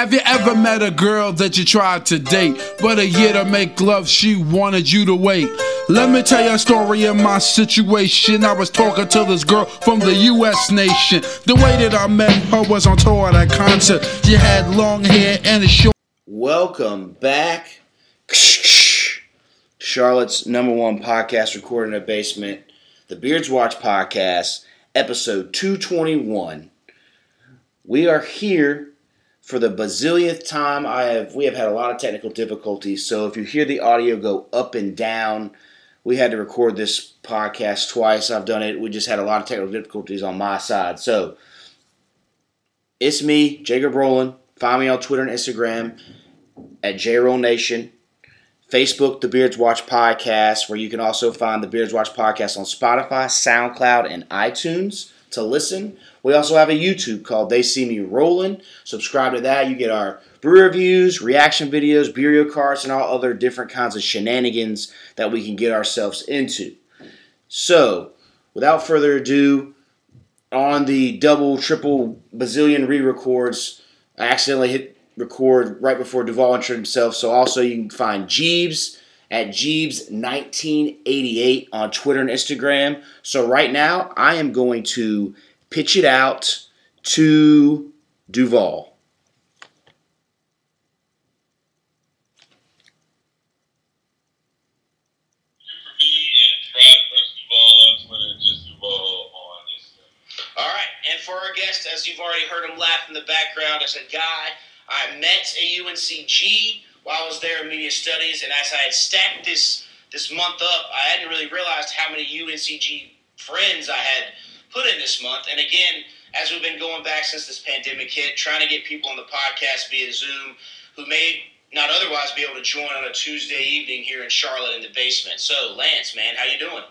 Have you ever met a girl that you tried to date, but a year to make love, she wanted you to wait? Let me tell you a story of my situation. I was talking to this girl from the US nation. The way that I met her was on tour at a concert. She had long hair and a short. Welcome back. Charlotte's number one podcast recorded in a basement, the Beards Watch podcast, episode 221. We are here for the bazillionth time. I have we have had a lot of technical difficulties, so if you hear the audio go up and down, we had to record this podcast twice. I've done it. We just had a lot of technical difficulties on my side. So it's me, Jacob Rowland. Find me on Twitter and Instagram at JRoll Nation. Facebook, The Beards Watch Podcast, where you can also find The Beards Watch Podcast on Spotify, SoundCloud, and iTunes to listen. We also have a YouTube called They See Me Rolling. Subscribe to that. You get our brew reviews, reaction videos, bureau cards, and all other different kinds of shenanigans that we can get ourselves into. So, without further ado, on the double, triple, bazillion re records, I accidentally hit record right before Duvall introduced himself. So also you can find Jeebs at Jeebs1988 on Twitter and Instagram. So right now I am going to pitch it out to and for our guest, as you've already heard him laugh in the background, as a guy I met at UNCG while I was there in media studies, and as I had stacked this this month up, I hadn't really realized how many UNCG friends I had put in this month. And again, as we've been going back since this pandemic hit, trying to get people on the podcast via Zoom who may not otherwise be able to join on a Tuesday evening here in Charlotte in the basement. So, Lance, man, how you doing?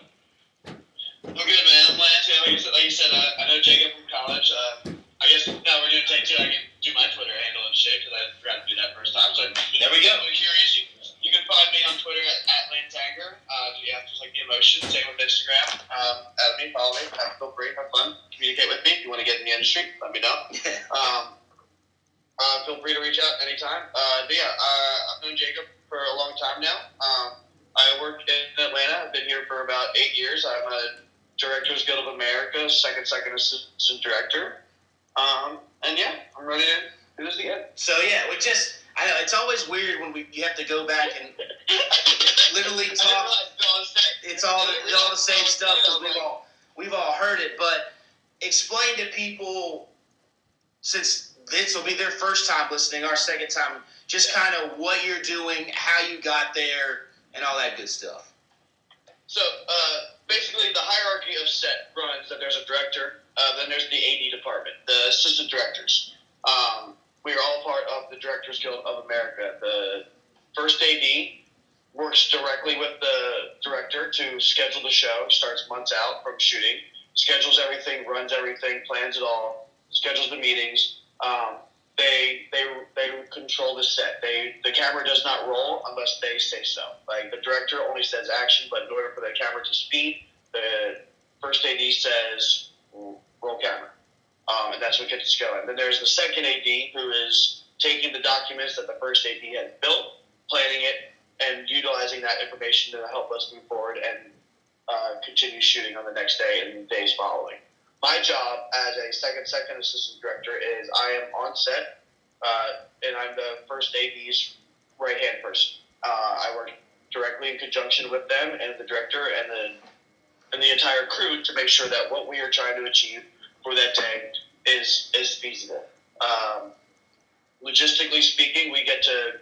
I'm good, man. I'm Lance. Like, you said, like you said I, I know Jacob from college. Uh, I guess now we're doing take two. I can do my Twitter handle and shit because I forgot to do that first time. So There we go. You're curious, you, you can find me on Twitter at, at Lantanger. Uh, yeah, just like the emotion. Same with Instagram. Um, add me, follow me. Uh, feel free, have fun, communicate with me. If you want to get in the industry, let me know. Um, uh, feel free to reach out anytime. Uh, but yeah, uh, I've known Jacob for a long time now. Um, I work in Atlanta. I've been here for about eight years. I'm a Directors Guild of America, second second assistant director. Um, and yeah, I'm ready to do this again. So yeah, we just I know it's always weird when we you have to go back and literally talk. realize it was the same- It's all it's all the same stuff because we've all we've all heard it. But explain to people since this will be their first time listening, our second time, just kind of what you're doing, how you got there, and all that good stuff. So uh, basically, the hierarchy of set runs that there's a director, uh, then there's the AD department, the assistant directors. Um, we are all part of the Directors Guild of America. The first AD works directly with the director to schedule the show, starts months out from shooting, schedules everything, runs everything, plans it all, schedules the meetings. Um, they they they control the set. They the camera does not roll unless they say so. Like the director only says action, but in order for the camera to speed, the first AD says roll camera, um, and that's what gets us going. Then there's the second AD who is taking the documents that the first AD has built, planning it, and utilizing that information to help us move forward and uh, continue shooting on the next day and days following. My job as a second second assistant director is I am on set, uh, and I'm the first AD's right hand person. Uh, I work directly in conjunction with them and the director and the and the entire crew to make sure that what we are trying to achieve for that day is is feasible. Um, logistically speaking, we get to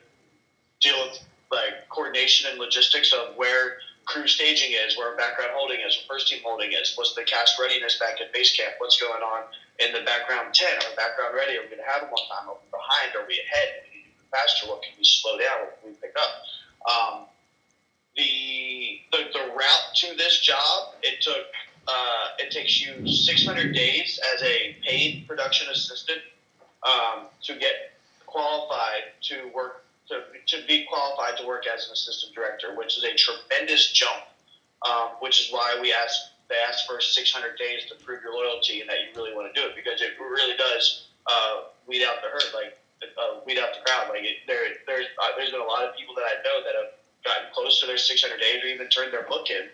deal with like coordination and logistics of where crew staging is, where background holding is, where first team holding is, what's the cast readiness back at base camp, what's going on in the background tent, are background ready, are we going to have them on time, are we behind, are we ahead, we need to move faster, what can we slow down, what can we pick up. Um, the, the the route to this job, it took uh, it takes you 600 days as a paid production assistant um, to get qualified to work to, to be qualified to work as an assistant director, which is a tremendous jump. Um, which is why we ask they ask for 600 days to prove your loyalty and that you really want to do it because it really does uh, weed out the hurt. Like uh, weed out the crowd. Like it, there, there's uh, there's been a lot of people that I know that have gotten close to their 600 days or even turned their book in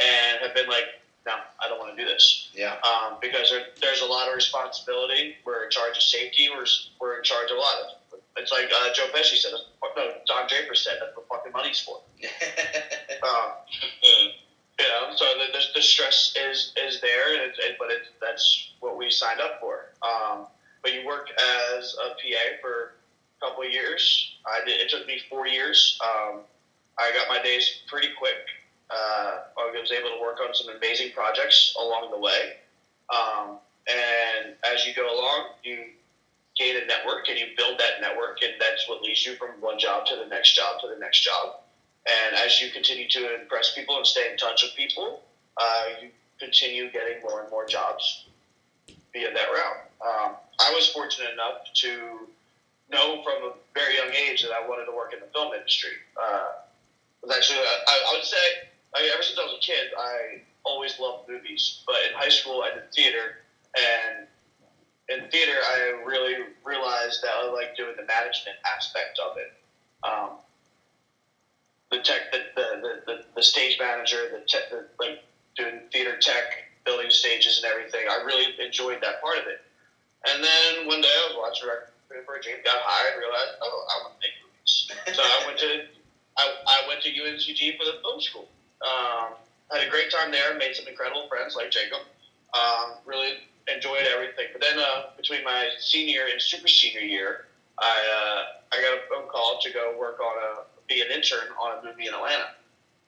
and have been like, no, I don't want to do this. Yeah. Um, because there, there's a lot of responsibility. We're in charge of safety. We're, we're in charge of a lot of. It's like uh, Joe Pesci said. No, Don Draper said. That's what fucking money's for. um, you know, so the, the, the, stress is is there, and it, but it, that's what we signed up for. Um, but you work as a PA for a couple of years. I did, it took me four years. Um, I got my days pretty quick. Uh, I was able to work on some amazing projects along the way. Um, and as you go along, you gain a network and you build that network, and that's what leads you from one job to the next job to the next job. And as you continue to impress people and stay in touch with people, uh, you continue getting more and more jobs via that route. Um, I was fortunate enough to know from a very young age that I wanted to work in the film industry. Uh, was actually, I, I would say, I mean, ever since I was a kid, I always loved movies. But in high school, I did theater, and in theater, I really realized that I like doing the management aspect of it. Um, the tech, the, the, the, the, stage manager, the, tech, the like doing theater tech, building stages and everything. I really enjoyed that part of it. And then one day I was watching for a James, got hired, realized, oh, I want to make movies. so I went to I, I went to UNCG for the film school. Um, had a great time there. Made some incredible friends like Jacob. Um, really enjoyed everything. But then uh, between my senior and super senior year, I uh, I got a phone call to go work on a be an intern on a movie in Atlanta.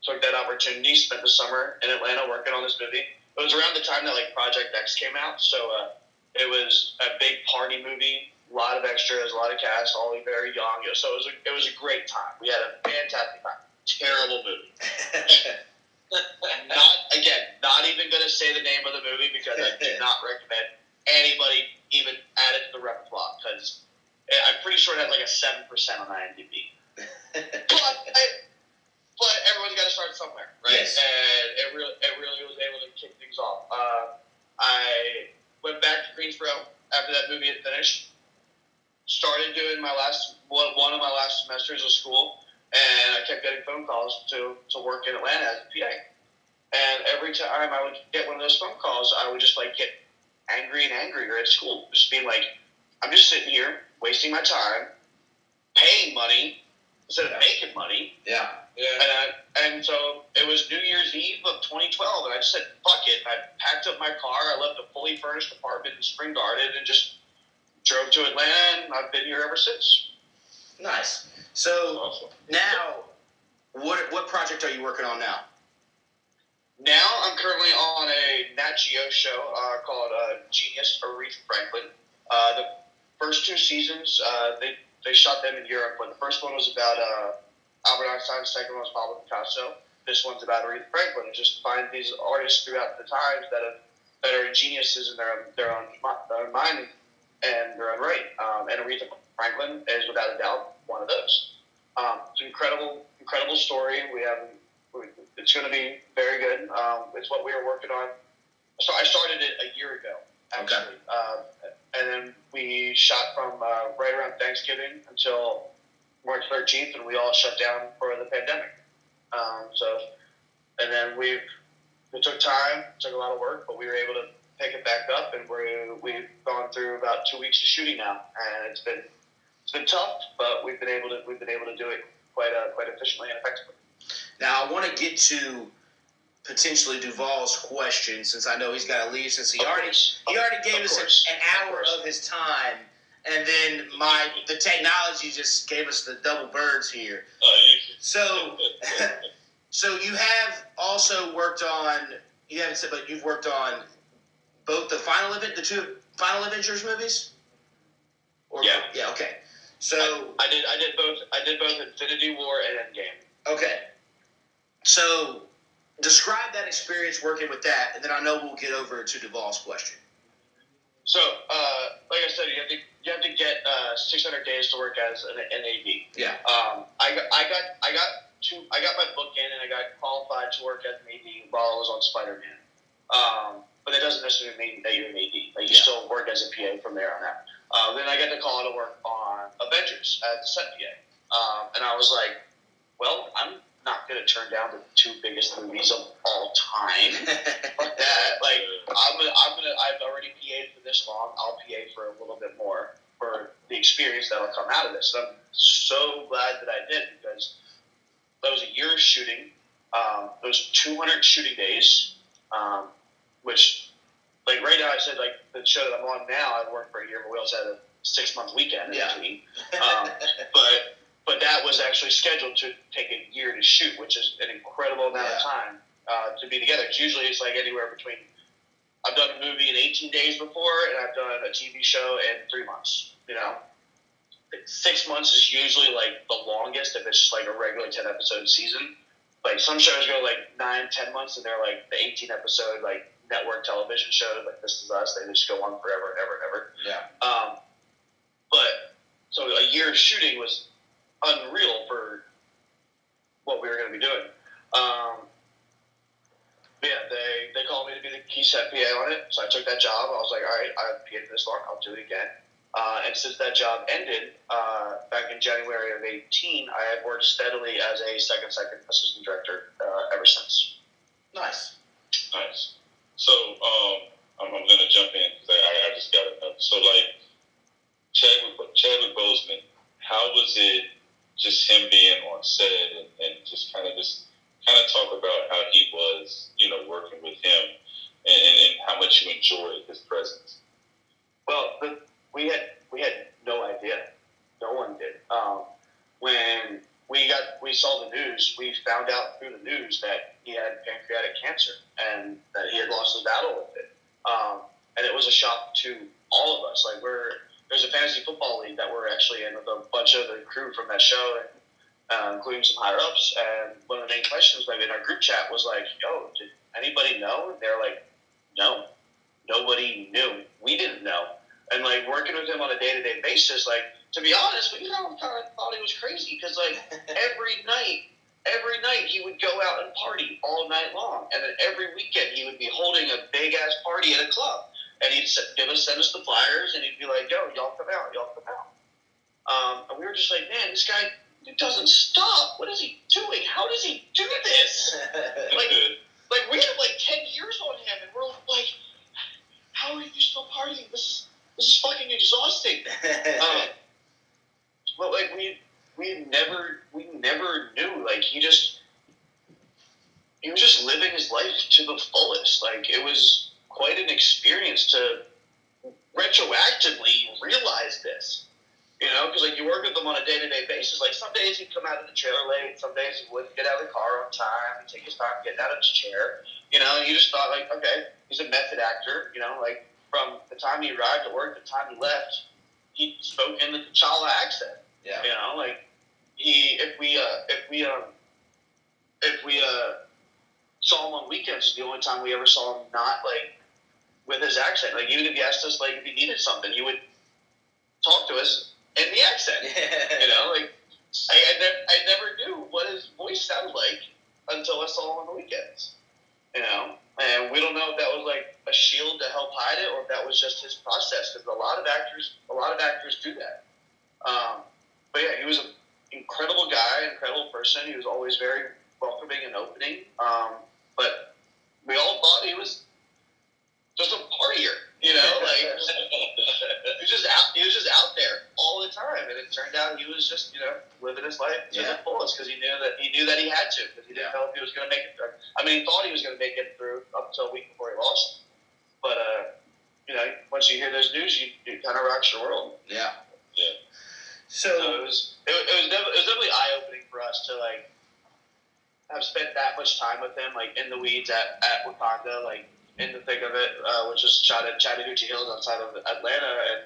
Took that opportunity. Spent the summer in Atlanta working on this movie. It was around the time that like Project X came out, so uh, it was a big party movie a lot of extras, a lot of cast, all very young. So it was a, it was a great time. We had a fantastic time. Terrible movie. not again, not even going to say the name of the movie because I do not recommend anybody even add it to the repertoire because I'm pretty sure it had like a seven percent on IMDb. but I, but everyone's got to start somewhere, right? Yes. And it really it really was able to kick things off. Uh, I went back to Greensboro after that movie had finished started doing my last one, one of my last semesters of school, and I kept getting phone calls to to work in Atlanta as a PA. And every time I would get one of those phone calls, I would just like get angry and angrier at school, just being like, I'm just sitting here wasting my time, paying money instead of making money. Yeah. Yeah. And, I, and so it was New Year's Eve of 2012, and I just said, fuck it. I packed up my car. I left a fully furnished apartment in Spring Garden and just drove to Atlanta, and I've been here ever since. Nice. So awesome. now, what what project are you working on now? Now I'm currently on a Nat Geo show uh, called uh, Genius Aretha Franklin. Uh, the first two seasons, uh, they they shot them in Europe, but the first one was about uh, Albert Einstein. The second one was Pablo Picasso. This one's about Aretha Franklin. And just find these artists throughout the times that have that are geniuses in their own, their own, their own mind and they're on right. Um, and Aretha Franklin is without a doubt one of those. Um, it's an incredible, incredible story. We have, it's going to be very good. Um, it's what we are working on. So I started it a year ago, actually, okay. uh, and then we shot from uh, right around Thanksgiving until March 13th, and we all shut down for the pandemic. Um, so, and then we've it took time, took a lot of work, but we were able to pick it back up, and we're we've gone through about two weeks of shooting now, and it's been it's been tough, but we've been able to we've been able to do it quite uh, quite efficiently and effectively. Now I want to get to potentially Duvall's question since I know he's got to leave since he of already course. he already gave of us course. an, hour of, of his time. And then my the technology just gave us the double birds here. So, so you have also worked on you haven't said, but you've worked on both the final event, the two final Avengers movies? Or, yeah. Yeah. Okay. So I, I, did. I did both. I did both Infinity War and Endgame. Okay. So describe that experience working with that, and then I know we'll get over to Duvall's question. So, uh, like I said, you have to you have to get uh, 600 days to work as an, an AD. Yeah. Um, I got I got I got two. I got my book in, and I got qualified to work as an AD while I was on Spider Man. Um, but that doesn't necessarily mean that you're an AD. Like you yeah. still work as a PA from there on out. Uh, then I got the call to work on Avengers at the set PA. Um, and I was like, well, I'm not going to turn down the two biggest movies of all time. Fuck that. Like, I'm gonna, I'm gonna, I've already PA'd for this long. I'll PA for a little bit more for the experience that'll come out of this. And I'm so glad that I did because that was a year of shooting. Um, those 200 shooting days, um, which, like right now, I said like the show that I'm on now, I worked for a year, but we also had a six month weekend in Yeah. between. Um, but but that was actually scheduled to take a year to shoot, which is an incredible amount of time uh, to be together. 'Cause usually it's like anywhere between. I've done a movie in 18 days before, and I've done a TV show in three months. You know, six months is usually like the longest if it's just like a regular 10 episode season. Like some shows go like nine, ten months, and they're like the 18 episode like network television show, like This Is Us. They just go on forever and ever and ever. Yeah. Um, but so a year of shooting was unreal for what we were going to be doing. Um, but yeah, they, they called me to be the key set PA on it, so I took that job. I was like, all right, I've for this long, I'll do it again. Uh, and since that job ended uh, back in January of 18, I have worked steadily as a second second assistant director uh, ever since. Nice. Nice. So, um, I'm, I'm gonna jump in because I, I just got to know. So, like, Chadwick, Chadwick Boseman, how was it just him being on set and, and just kind of just kind of talk about how he was, you know, working with him and, and, and how much you enjoyed his presence. Well, the, we had we had no idea. No one did. Um, when we got we saw the news, we found out through the news that he had pancreatic cancer and that he had lost his battle with it. Um, and it was a shock to all of us. Like we're there's a fantasy football league that we're actually in with a bunch of the crew from that show, and, uh, including some higher ups. And one of the main questions like in our group chat was like, "Yo, did anybody know?" And they're like, "No, nobody knew. We didn't know." And like working with him on a day to day basis, like to be honest, we kind of kind of thought he was crazy because like every night, every night he would go out and party all night long, and then every weekend he would be holding a big ass party at a club, and he'd give us send us the flyers, and he'd be like, "Yo, y'all come out, y'all come out." Um, and we were just like, "Man, this guy he doesn't stop. What is he doing? How does he do this?" Like- like we have like ten years on him, and we're like, "How are you still partying? This is this is fucking exhausting." Um, but like we we never we never knew. Like he just he was just living his life to the fullest. Like it was quite an experience to retroactively realize this. You know, because like you work with him on a day to day basis. Like some days he'd come out of the trailer late, some days he wouldn't get out of the car on time, he'd take his time getting out of his chair. You know, you just thought like, okay, he's a method actor. You know, like from the time he arrived at work the time he left, he spoke in the T'Challa accent. Yeah. You know, like he if we uh if we um if we uh saw him on weekends, it's the only time we ever saw him not like with his accent. Like even if he asked us like if he needed something, he would talk to us in the accent. You know, like I I, ne- I never knew what his voice sounded like until I saw him on the weekends. You know, and we don't know if that was like a shield to help hide it or if that was just his process. Because a lot of actors, a lot of actors do that. Um, but yeah, he was an incredible guy, incredible person. He was always very welcoming and opening. Um, but we all thought he was just a partier, you know, like he was just out. He was just out there all the time, and it turned out he was just you know living his life to Yeah. the fullest because he knew that he knew that he had to because he didn't Yeah. know if he was going to make it through. I mean, he thought he was going to make it through up until a week before he lost, but uh, you know, once you hear those news, you it kind of rocks your world. Yeah. Yeah. So So it was it, was- it was definitely, it was definitely eye opening for us to like have spent that much time with him, like in the weeds at, at Wakanda, like in the thick of it, uh, which was shot at Chattahoochee Hills outside of Atlanta, and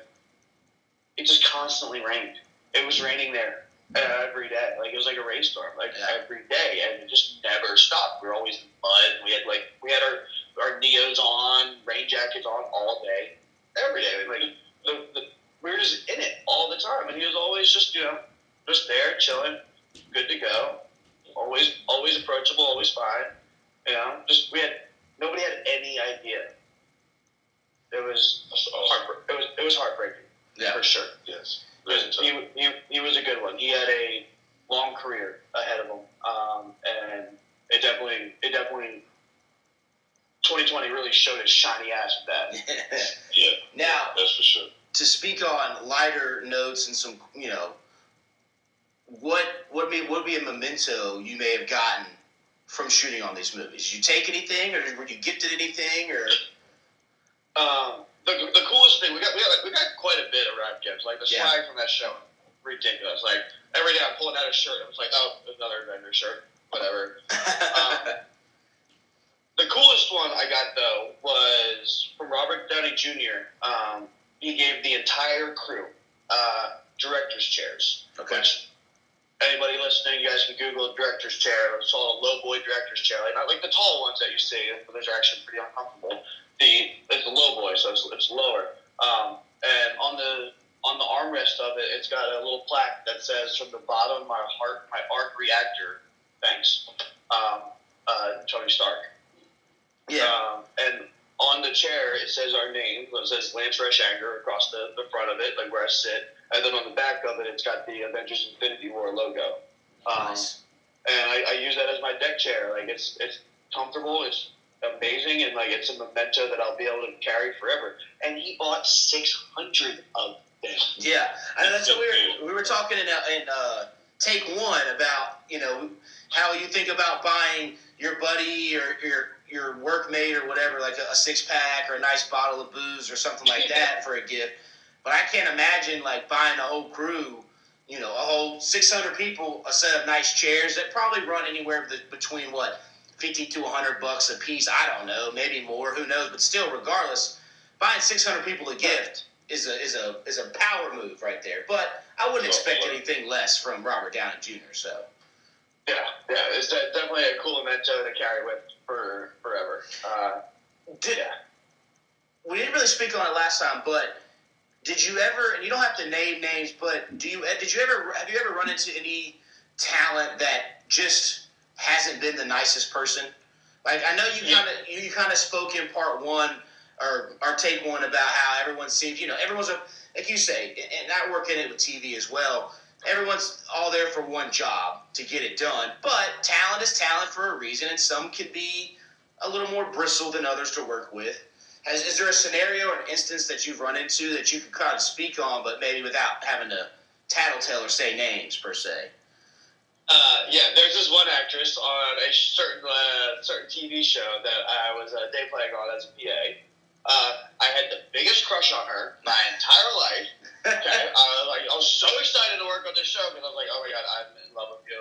it just constantly rained. It was raining there uh, every day, like it was like a rainstorm, like Yeah. every day, and it just never stopped. We were always in mud. We had like we had our our neos on, rain jackets on all day, every day. Like the, the we were just in it all the time, and he was always just you know just there chilling, good to go, always always approachable, always fine. You know, just we had nobody had any idea. It was heartbreak. It was it was heartbreaking. Yeah. for sure. Yes. He, he, he was a good one. He had a long career ahead of him, um, and it definitely it definitely 2020 really showed his shiny ass with that. Yeah, now, that's for sure. To speak on lighter notes and some, you know, what would be would be a memento you may have gotten from shooting on these movies? Did you take anything, or were you gifted anything, or Um, the, the coolest thing we got we got we got quite a bit of wrap gifts. Like the Yeah. swag from that show, ridiculous. Like every day I'm pulling out a shirt, it was like oh another vendor shirt, whatever. The coolest one I got though was from Robert Downey Jr. Um, he gave the entire crew uh, director's chairs. okay? Which anybody listening, you guys can Google director's chair. It's called a low boy director's chair. Like not like the tall ones that you see. Those are actually pretty uncomfortable. The it's a low boy, so it's, it's lower. Um, and on the on the armrest of it, it's got a little plaque that says, "From the bottom of my heart, my arc reactor, thanks, um, uh, Tony Stark." Yeah, Um, and on the chair, it says our name. It says Lance Reshanger across the, the front of it, like where I sit. And then on the back of it, it's got the Avengers Infinity War logo. Um, nice. And I, I use that as my deck chair. Like it's it's comfortable. It's amazing, and like it's a memento that I'll be able to carry forever. And he bought six hundred of them. Yeah, I know that's what we were we were talking in uh, in uh, take one about you know how you think about buying your buddy or your your workmate or whatever like a, a six pack or a nice bottle of booze or something like that for a gift. But I can't imagine like buying a whole crew, you know, a whole six hundred people, a set of nice chairs that probably run anywhere between what fifty to hundred bucks a piece. I don't know, maybe more. Who knows? But still, regardless, buying six hundred people a gift is a is a is a power move right there. But I wouldn't expect anything less from Robert Downey Jr. So Yeah, yeah, it's definitely a cool memento to carry with for forever. Uh, did yeah. we didn't really speak on it last time, but did you ever? And you don't have to name names, but do you? Did you ever? Have you ever run into any talent that just hasn't been the nicest person? Like I know you Yeah. kind of you kind of spoke in part one or or take one about how everyone seems. You know, everyone's a like you say, and not working it with TV as well. Everyone's all there for one job to get it done, but talent is talent for a reason, and some could be a little more bristle than others to work with. Has, is there a scenario or an instance that you've run into that you could kind of speak on, but maybe without having to tattletale or say names per se? Uh, yeah, there's this one actress on a certain uh, certain TV show that I was uh, day playing on as a PA. Uh, I had the biggest crush on her my entire life. Okay, uh, like I was so excited to work on this show because I was like, oh my god, I'm in love with you.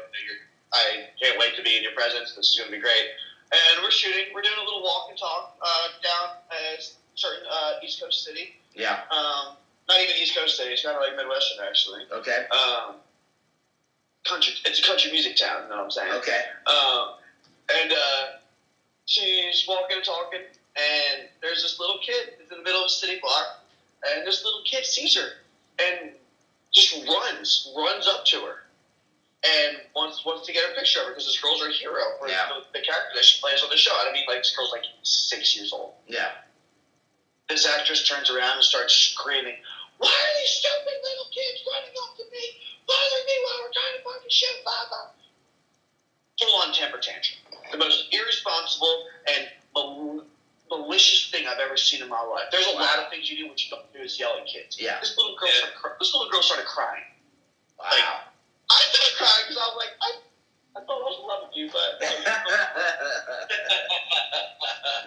I can't wait to be in your presence. This is going to be great. And we're shooting. We're doing a little walk and talk uh, down a certain uh, East Coast city. yeah. Um, not even East Coast city. It's kind of like Midwestern actually. Okay. Um, country. It's a country music town. You know what I'm saying? Okay. Um, and uh, she's walking and talking, and there's this little kid in the middle of a city block, and this little kid sees her and just runs, runs up to her, and wants wants to get a picture of her because this girl's her hero for Yeah. the, the character that she plays on the show. I mean, like this girl's like six years old. Yeah. This actress turns around and starts screaming, Why are these stupid little kids running up to me, bothering me while we're trying to fucking shoot, blah, blah. Full on temper tantrum. The most irresponsible and mal- malicious thing I've ever seen in my life. There's a lot of things you do what you don't do is yell at kids. Yeah. This little girl, started, cry- this little girl started crying. Wow. I started crying because I was like, I, I thought I was in love with you, but.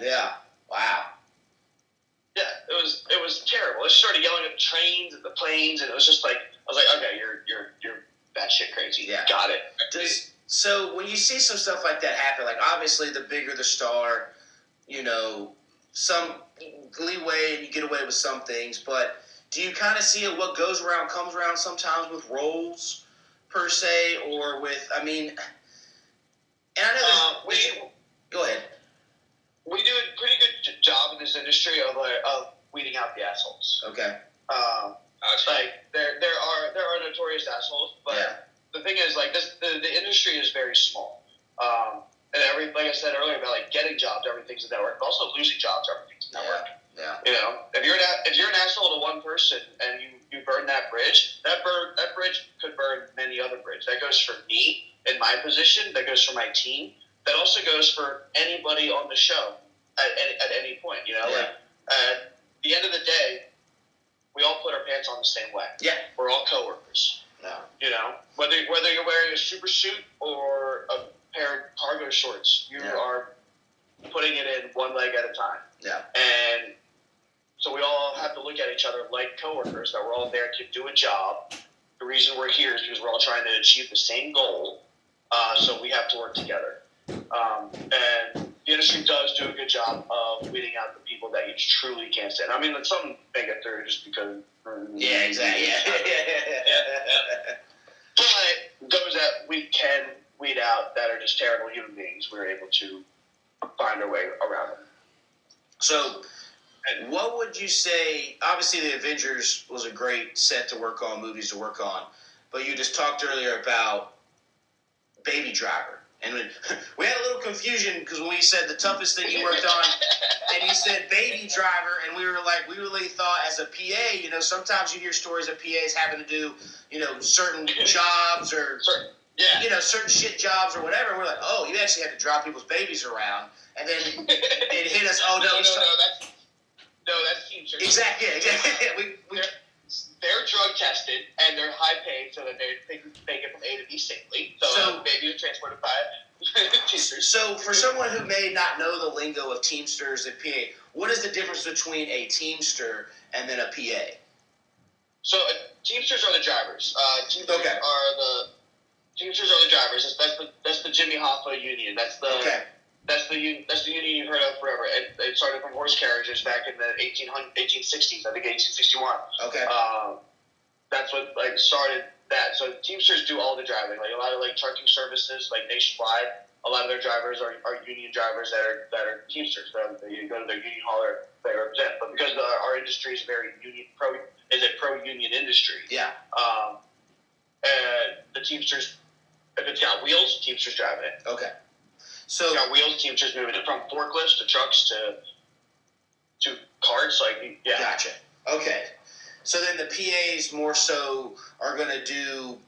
yeah. Wow. Yeah, it was it was terrible. It started yelling at the trains and the planes, and it was just like I was like, okay, you're you're you're batshit crazy. Yeah. got it. Does so when you see some stuff like that happen, like obviously the bigger the star, you know, some leeway and you get away with some things, but do you kind of see it? What goes around comes around sometimes with roles per se, or with I mean, and I know Uh, there's, we go ahead. we do a pretty good job in this industry of of weeding out the assholes. Okay. Um, like there there are there are notorious assholes, but Yeah. the thing is like this the, the industry is very small. Um, and every like I said earlier about like getting jobs, everything's a network, but also losing jobs, everything's a network. Yeah. You know, if you're an a- if you're an asshole to one person and you, you burn that bridge, that burn that bridge could burn many other bridges. That goes for me in my position. That goes for my team. That also goes for anybody on the show at any, at any point. You know, Yeah. like at the end of the day, we all put our pants on the same way. Yeah. We're all coworkers. No. You know, whether whether you're wearing a super suit or a pair of cargo shorts, you Yeah. are putting it in one leg at a time. Yeah. And so we all have to look at each other like coworkers that we're all there to do a job. The reason we're here is because we're all trying to achieve the same goal. Uh, so we have to work together. Um, and the industry does do a good job of weeding out the people that you truly can't stand. I mean, some make it through just because. Yeah, exactly. Yeah. But those that we can weed out that are just terrible human beings, we're able to find our way around them. so, what would you say? Obviously, the Avengers was a great set to work on, movies to work on. But you just talked earlier about Baby Driver, and we had a little confusion because when we said the toughest thing you worked on, and you said Baby Driver, and we were like, we really thought as a PA, you know, sometimes you hear stories of PAs having to do, you know, certain jobs or Certain- Yeah. you know, certain shit jobs or whatever. We're like, oh, you actually had to drop people's babies around, and then it hit us. Oh no, no, no, no, that's no, that's teachers. exactly, yeah, exactly. we, we, They're, they're drug tested and they're high paid, so that they they can make it from A to B safely. So, So- maybe you're transported by teachers. so for someone who may not know the lingo of Teamsters and PA, what is the difference between a Teamster and then a PA? So uh, Teamsters are the drivers. Uh, Teamsters Okay. are the Teamsters are the drivers. That's, that's the that's the Jimmy Hoffa union. That's the Okay, that's the that's the union you've heard of forever. It, it started from horse carriages back in the 1800, 1860s. I think 1861. okay, Um, that's what like started that. So Teamsters do all the driving. Like a lot of like trucking services, like nationwide. A lot of their drivers are, are union drivers that are that are Teamsters. That they go to their union hauler they represent. But because our, our industry is very union pro is a pro union industry. yeah, Um, and the Teamsters, if it's got wheels, Teamsters driving it. okay. So it's got wheels, Teamsters moving it from forklifts to trucks to to carts. Like yeah, Gotcha. Okay. So then the PAs more so are going to do,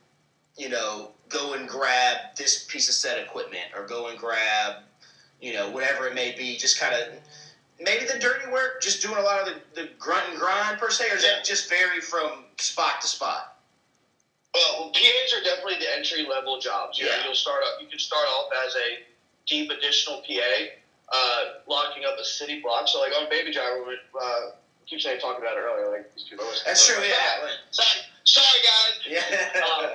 you know, go and grab this piece of set equipment or go and grab, you know, whatever it may be. Just kind of maybe the dirty work, just doing a lot of the, the grunt and grind per se, or does Yeah. that just vary from spot to spot? Well, PAs are definitely the entry level jobs. You know, Yeah. you'll start up. You can start off as a deep additional PA, uh, locking up a city block. So like on Baby Driver, we uh, keep saying talking about it earlier. Like these people. always- That's true, yeah. Sorry, sorry guys. Yeah. Um,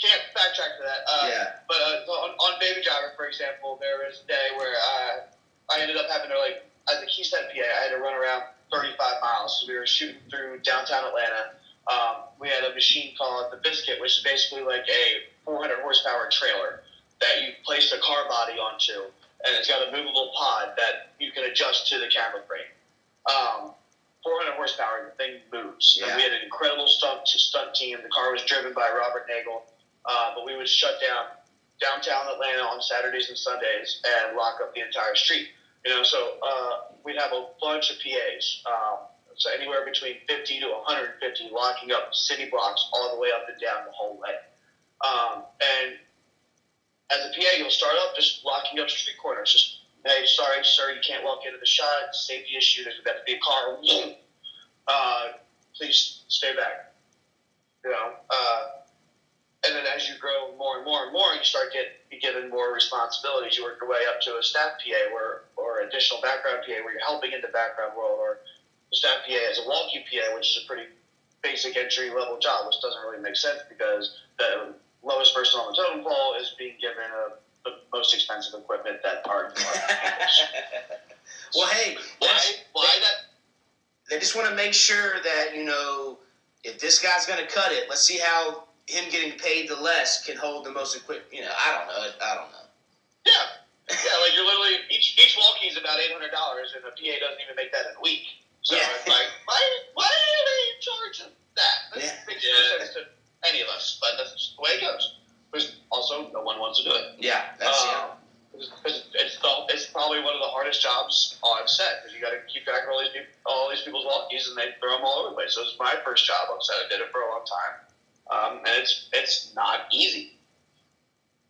can't backtrack to that. Uh, yeah. But uh, on, on Baby Driver, for example, there was a day where uh, I ended up having to like as a key set PA, I had to run around 35 miles. So we were shooting through downtown Atlanta. Um, we had a machine called the Biscuit, which is basically like a 400 horsepower trailer that you place a car body onto, and it's got a movable pod that you can adjust to the camera frame. Um, 400 horsepower, the thing moves. And Yeah. we had an incredible stunt stunt team. The car was driven by Robert Nagel, uh, but we would shut down downtown Atlanta on Saturdays and Sundays and lock up the entire street. You know, so uh, we'd have a bunch of PAs, um, so anywhere between 50 to 150, locking up city blocks all the way up and down the whole way. Um, and as a PA, you'll start up just locking up street corners. Just, hey, sorry, sir, you can't walk into the shot. Safety issue. There's about to be a car. Uh, please stay back. You know, uh, and then as you grow more and more and more, you start get be given more responsibilities. You work your way up to a staff PA where, or additional background PA where you're helping in the background world, or staff PA as a walkie PA, which is a pretty basic entry level job, which doesn't really make sense because the lowest person on the totem pole is being given a, the most expensive equipment that are. well, hey, why? Why that? they just want to make sure that you know if this guy's going to cut it, let's see how him getting paid the less can hold the most equipment. You know, I don't know. I don't know. Yeah, yeah. Like you're literally each each walkie is about eight hundred dollars, and a PA doesn't even make that in a week. So Yeah. it's like, why why are they in charge of that? That Yeah. makes no sense to any of us, but that's just the way it goes. Because also, no one wants to do it. Yeah, that's Um, Because it's the, it's probably one of the hardest jobs I've set because you got to keep track of all these people, all these people's walkies, and they throw them all over the place. So it was my first job on set. I did it for a long time, um, and it's it's not easy.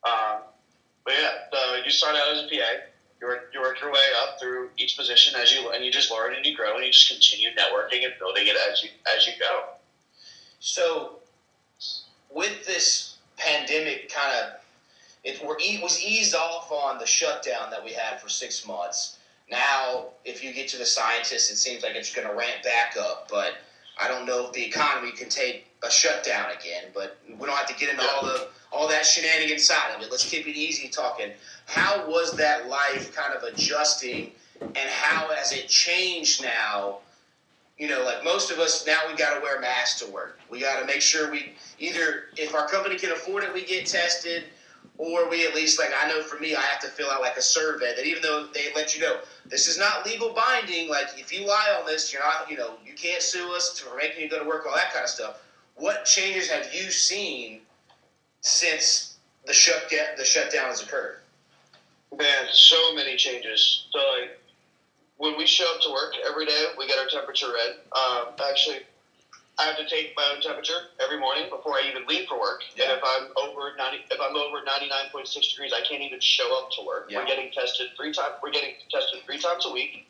Um, but yeah, the, you start out as a PA. You work, you work your way up through each position as you and you just learn and you grow and you just continue networking and building it as you as you go. So, with this pandemic kind of, it was eased off on the shutdown that we had for six months. Now, if you get to the scientists, it seems like it's going to ramp back up. But I don't know if the economy can take a shutdown again. But we don't have to get into all the all that shenanigans side of it. Let's keep it easy talking. How was that life kind of adjusting, and how has it changed now? you know, like most of us now, we got to wear masks to work. We got to make sure we either, if our company can afford it, we get tested, or we at least, like I know for me, I have to fill out like a survey that even though they let you know this is not legal binding, like if you lie on this, you're not, you know, you can't sue us for making you go to work, all that kind of stuff. What changes have you seen since the shutdown the shutdown has occurred? Man, so many changes. So like when we show up to work every day, we get our temperature read. Um, actually, I have to take my own temperature every morning before I even leave for work. Yeah. And if I'm over ninety, if I'm over ninety nine point six degrees, I can't even show up to work. Yeah. We're getting tested three times. We're getting tested three times a week.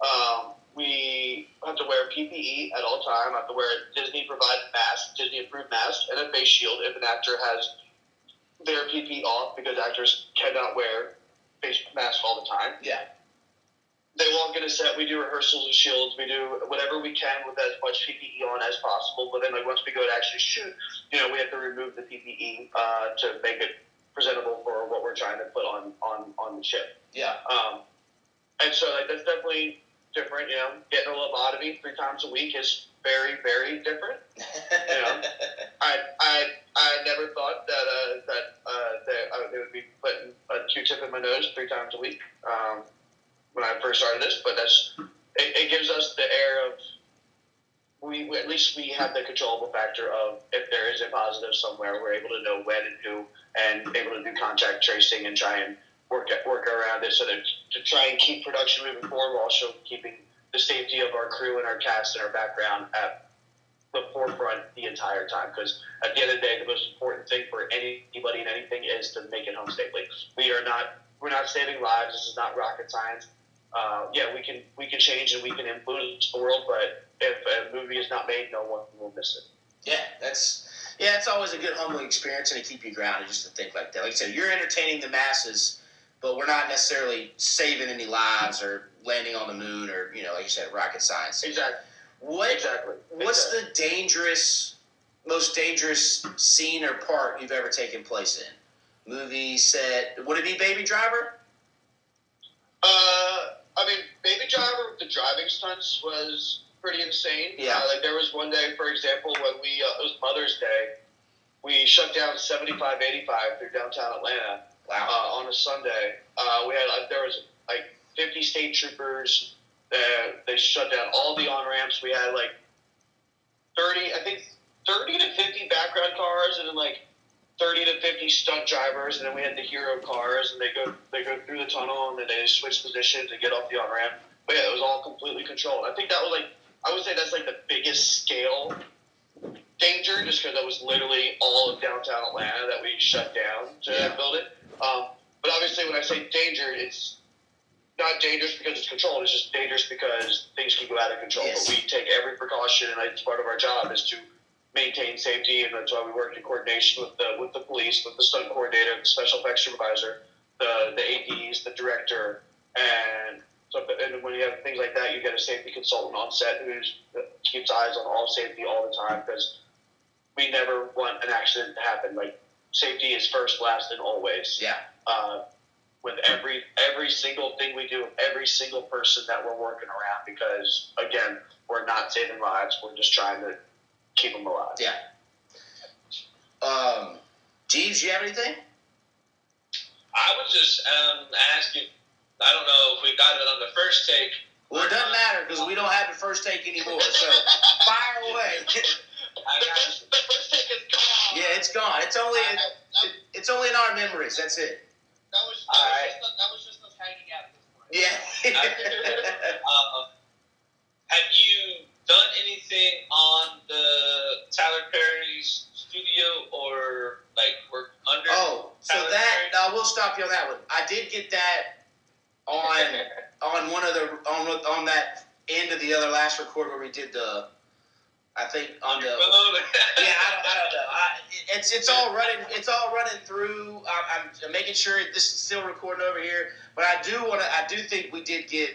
Um, we have to wear PPE at all time. I have to wear a Disney provided mask, Disney approved mask, and a face shield if an actor has their PPE off because actors cannot wear face masks all the time Yeah, they walk in a set. We do rehearsals with shields. We do whatever we can with as much PPE on as possible. But then, like once we go to actually shoot, you know, we have to remove the PPE uh, to make it presentable for what we're trying to put on on on the ship. yeah, Um, and so, like that's definitely different. You know, getting a lobotomy three times a week is very, very different. you know, I I I never thought that uh, that uh, that uh, they would be putting a Q-tip in my nose three times a week um, when I first started this. But that's it, it gives us the air of we, we at least we have the controllable factor of if there is a positive somewhere, we're able to know when and who, and able to do contact tracing and try and work work around it so that to try and keep production moving forward while also keeping the safety of our crew and our cast and our background at the forefront the entire time. Because at the end of the day, the most important thing for anybody and anything is to make it home safely. We are not we're not saving lives. This is not rocket science. Uh, yeah, we can we can change and we can influence the world, but if a movie is not made, no one will miss it. Yeah, that's yeah, it's always a good humbling experience and to keep you grounded just to think like that. Like I said, you're entertaining the masses, but we're not necessarily saving any lives or landing on the moon or you know, like you said, rocket science. Exactly. What Exactly. what's the dangerous most dangerous scene or part you've ever taken place in? Movie, set would it be Baby Driver? Uh, I mean, Baby Driver, the driving stunts was pretty insane. Yeah. Uh, like there was one day, for example, when we uh, it was Mother's Day, we shut down 7585 through downtown Atlanta Wow. uh, on a Sunday. Uh, we had uh, there was like 50 state troopers. That they shut down all the on ramps. We had like 30, I think 30 to 50 background cars, and then like 30 to 50 stunt drivers, and then we had the hero cars, and they go they go through the tunnel, and then they switch positions and get off the on ramp. But yeah, it was all completely controlled. I think that was like I would say that's like the biggest scale danger, just because that was literally all of downtown Atlanta that we shut down to Yeah. build it. Um, but obviously, when I say danger, it's not dangerous because it's controlled. It's just dangerous because things can go out of control. Yes. But we take every precaution, and it's part of our job is to maintain safety, and that's why we work in coordination with the with the police, with the stunt coordinator, the special effects supervisor, the the ads, the director, and so. And when you have things like that, you get a safety consultant on set who's keeps eyes on all safety all the time because we never want an accident to happen. Like safety is first, last, and always Yeah. uh, with every every single thing we do, with every single person that we're working around. Because again, we're not saving lives; we're just trying to keep them alive. Yeah. Um Jeebs, you have anything? I was just um, asking. I don't know if we got it on the first take. Well, it doesn't matter because we don't have the first take anymore. So fire away. I The got first, yeah, it's gone. It's only I- I- it's only in our memories. That's it. that was All right. that was just us hanging out at this point. Yeah. Um, have you done anything on the Tyler Perry's studio or like work under? oh, so that Perry? I will stop you on that one. I did get that on on one of the on on that end of the other last record where we did the. I think on the. yeah, I don't, I don't know. I, it's it's all running. It's all running through. I'm, I'm making sure this is still recording over here. But I do want to. I do think we did get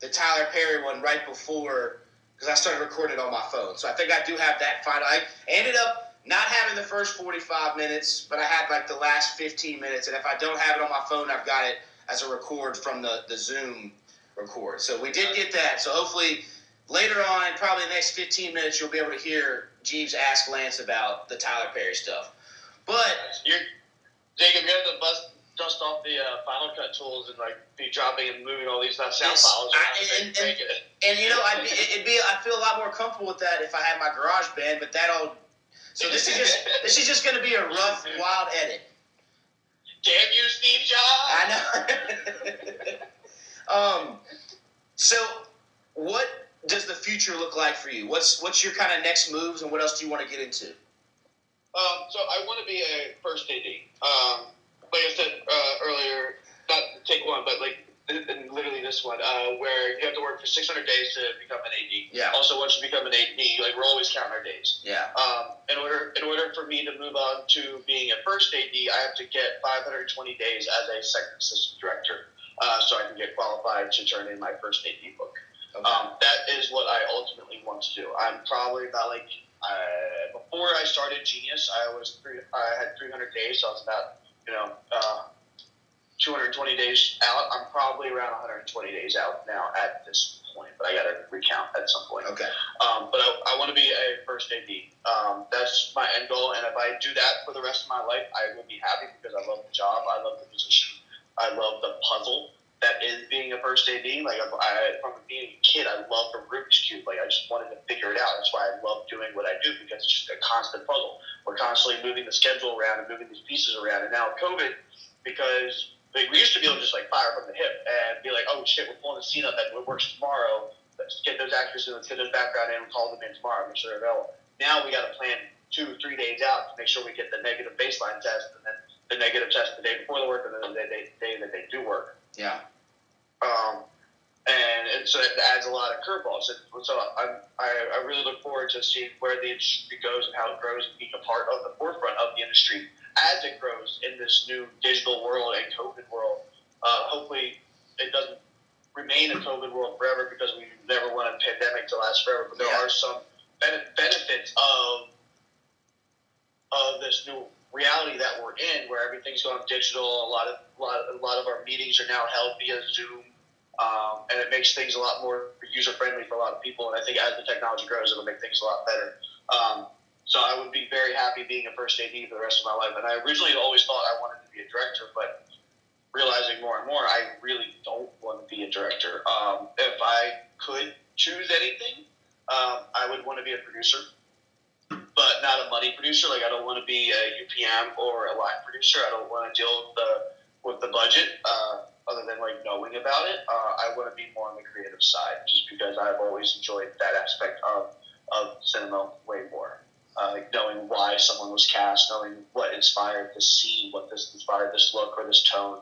the Tyler Perry one right before because I started recording it on my phone. So I think I do have that final. I ended up not having the first 45 minutes, but I had like the last 15 minutes. And if I don't have it on my phone, I've got it as a record from the the Zoom record. So we did get that. So hopefully later on, probably the next 15 minutes, you'll be able to hear Jeebs ask Lance about the Tyler Perry stuff. But You're, Jacob, you have to bust, dust off the uh, Final Cut tools and like be dropping and moving all these sound Yes, files. I- and- and- and you know, I'd be, it'd be I feel a lot more comfortable with that if I had my GarageBand. But that'll so this is just this is just going to be a rough, wild edit. Damn you, Steve Jobs! I know. um, so what does the future look like for you? What's what's your kind of next moves, and what else do you want to get into? Um, so I want to be a first AD. Um, like I said uh, earlier, not take one, but like literally this one, uh, where you have to work for 600 days to become an AD. Yeah. Also, once you become an AD, like we're always counting our days. Yeah. Um, in order in order for me to move on to being a first AD, I have to get 520 days as a second assistant director, uh, so I can get qualified to turn in my first AD book. Okay. Um, that is what I ultimately want to do. I'm probably about like uh, before I started Genius, I was three, I had 300 days, so I was about you know uh, 220 days out. I'm probably around 120 days out now at this point, but I got to recount at some point. okay. Um, but I, I want to be a first AD. Um, that's my end goal, and if I do that for the rest of my life, I will be happy because I love the job, I love the position, I love the puzzle that is being a first AD. Like I, from being a kid, I love the Rubik's cube. Like I just wanted to figure it out. That's why I love doing what I do because it's just a constant puzzle. We're constantly moving the schedule around and moving these pieces around. And now COVID, because like, we used to be able to just like fire from the hip and be like, oh shit, we're pulling the scene up that works tomorrow. Let's get those actors in, let's get those background in, and call them in tomorrow, make sure they're available. Now we got to plan two, three days out to make sure we get the negative baseline test and then the negative test the day before the work and then the day, day that they do work. Yeah. Um, and, so it adds a lot of curveballs. And so I'm, I, I really look forward to seeing where the industry goes and how it grows and being a part of the forefront of the industry as it grows in this new digital world and COVID world. Uh, hopefully, it doesn't remain a COVID world forever because we never want a pandemic to last forever. But there Yeah. are some bene- benefits of of this new reality that we're in, where everything's going digital. A lot of a lot, a lot of our meetings are now held via Zoom, um, and it makes things a lot more user friendly for a lot of people. And I think as the technology grows, it'll make things a lot better. Um, so I would be very happy being a first AD for the rest of my life. And I originally always thought I wanted to be a director, but realizing more and more, I really don't want to be a director. Um, if I could choose anything, um, I would want to be a producer, but not a money producer. Like I don't want to be a UPM or a line producer. I don't want to deal with the with the budget. Uh, other than like knowing about it, uh, I want to be side, just because I've always enjoyed that aspect of of cinema way more. Uh, knowing why someone was cast, knowing what inspired this scene, what this inspired this look or this tone.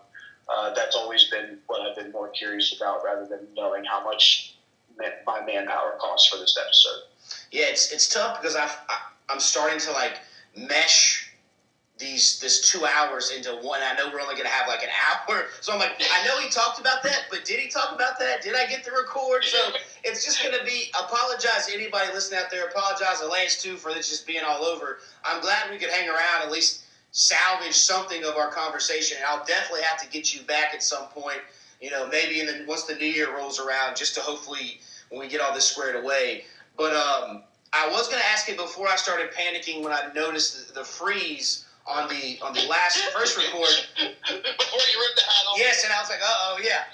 Uh, that's always been what I've been more curious about, rather than knowing how much my manpower costs for this episode. Yeah, it's it's tough because I've, I I'm starting to like mesh these this two hours into one. I know we're only gonna have like an hour, so I'm like, I know he talked about that, but did he talk about that? Did I get the record? So it's just gonna be. Apologize to anybody listening out there. Apologize to Lance too for this just being all over. I'm glad we could hang around at least salvage something of our conversation. And I'll definitely have to get you back at some point. You know, maybe in the once the new year rolls around, just to hopefully when we get all this squared away. But um, I was to ask it before I started panicking when I noticed the, the freeze on the on the last first record. Before you rip the hat off. Yes, and I was like, uh oh, yeah.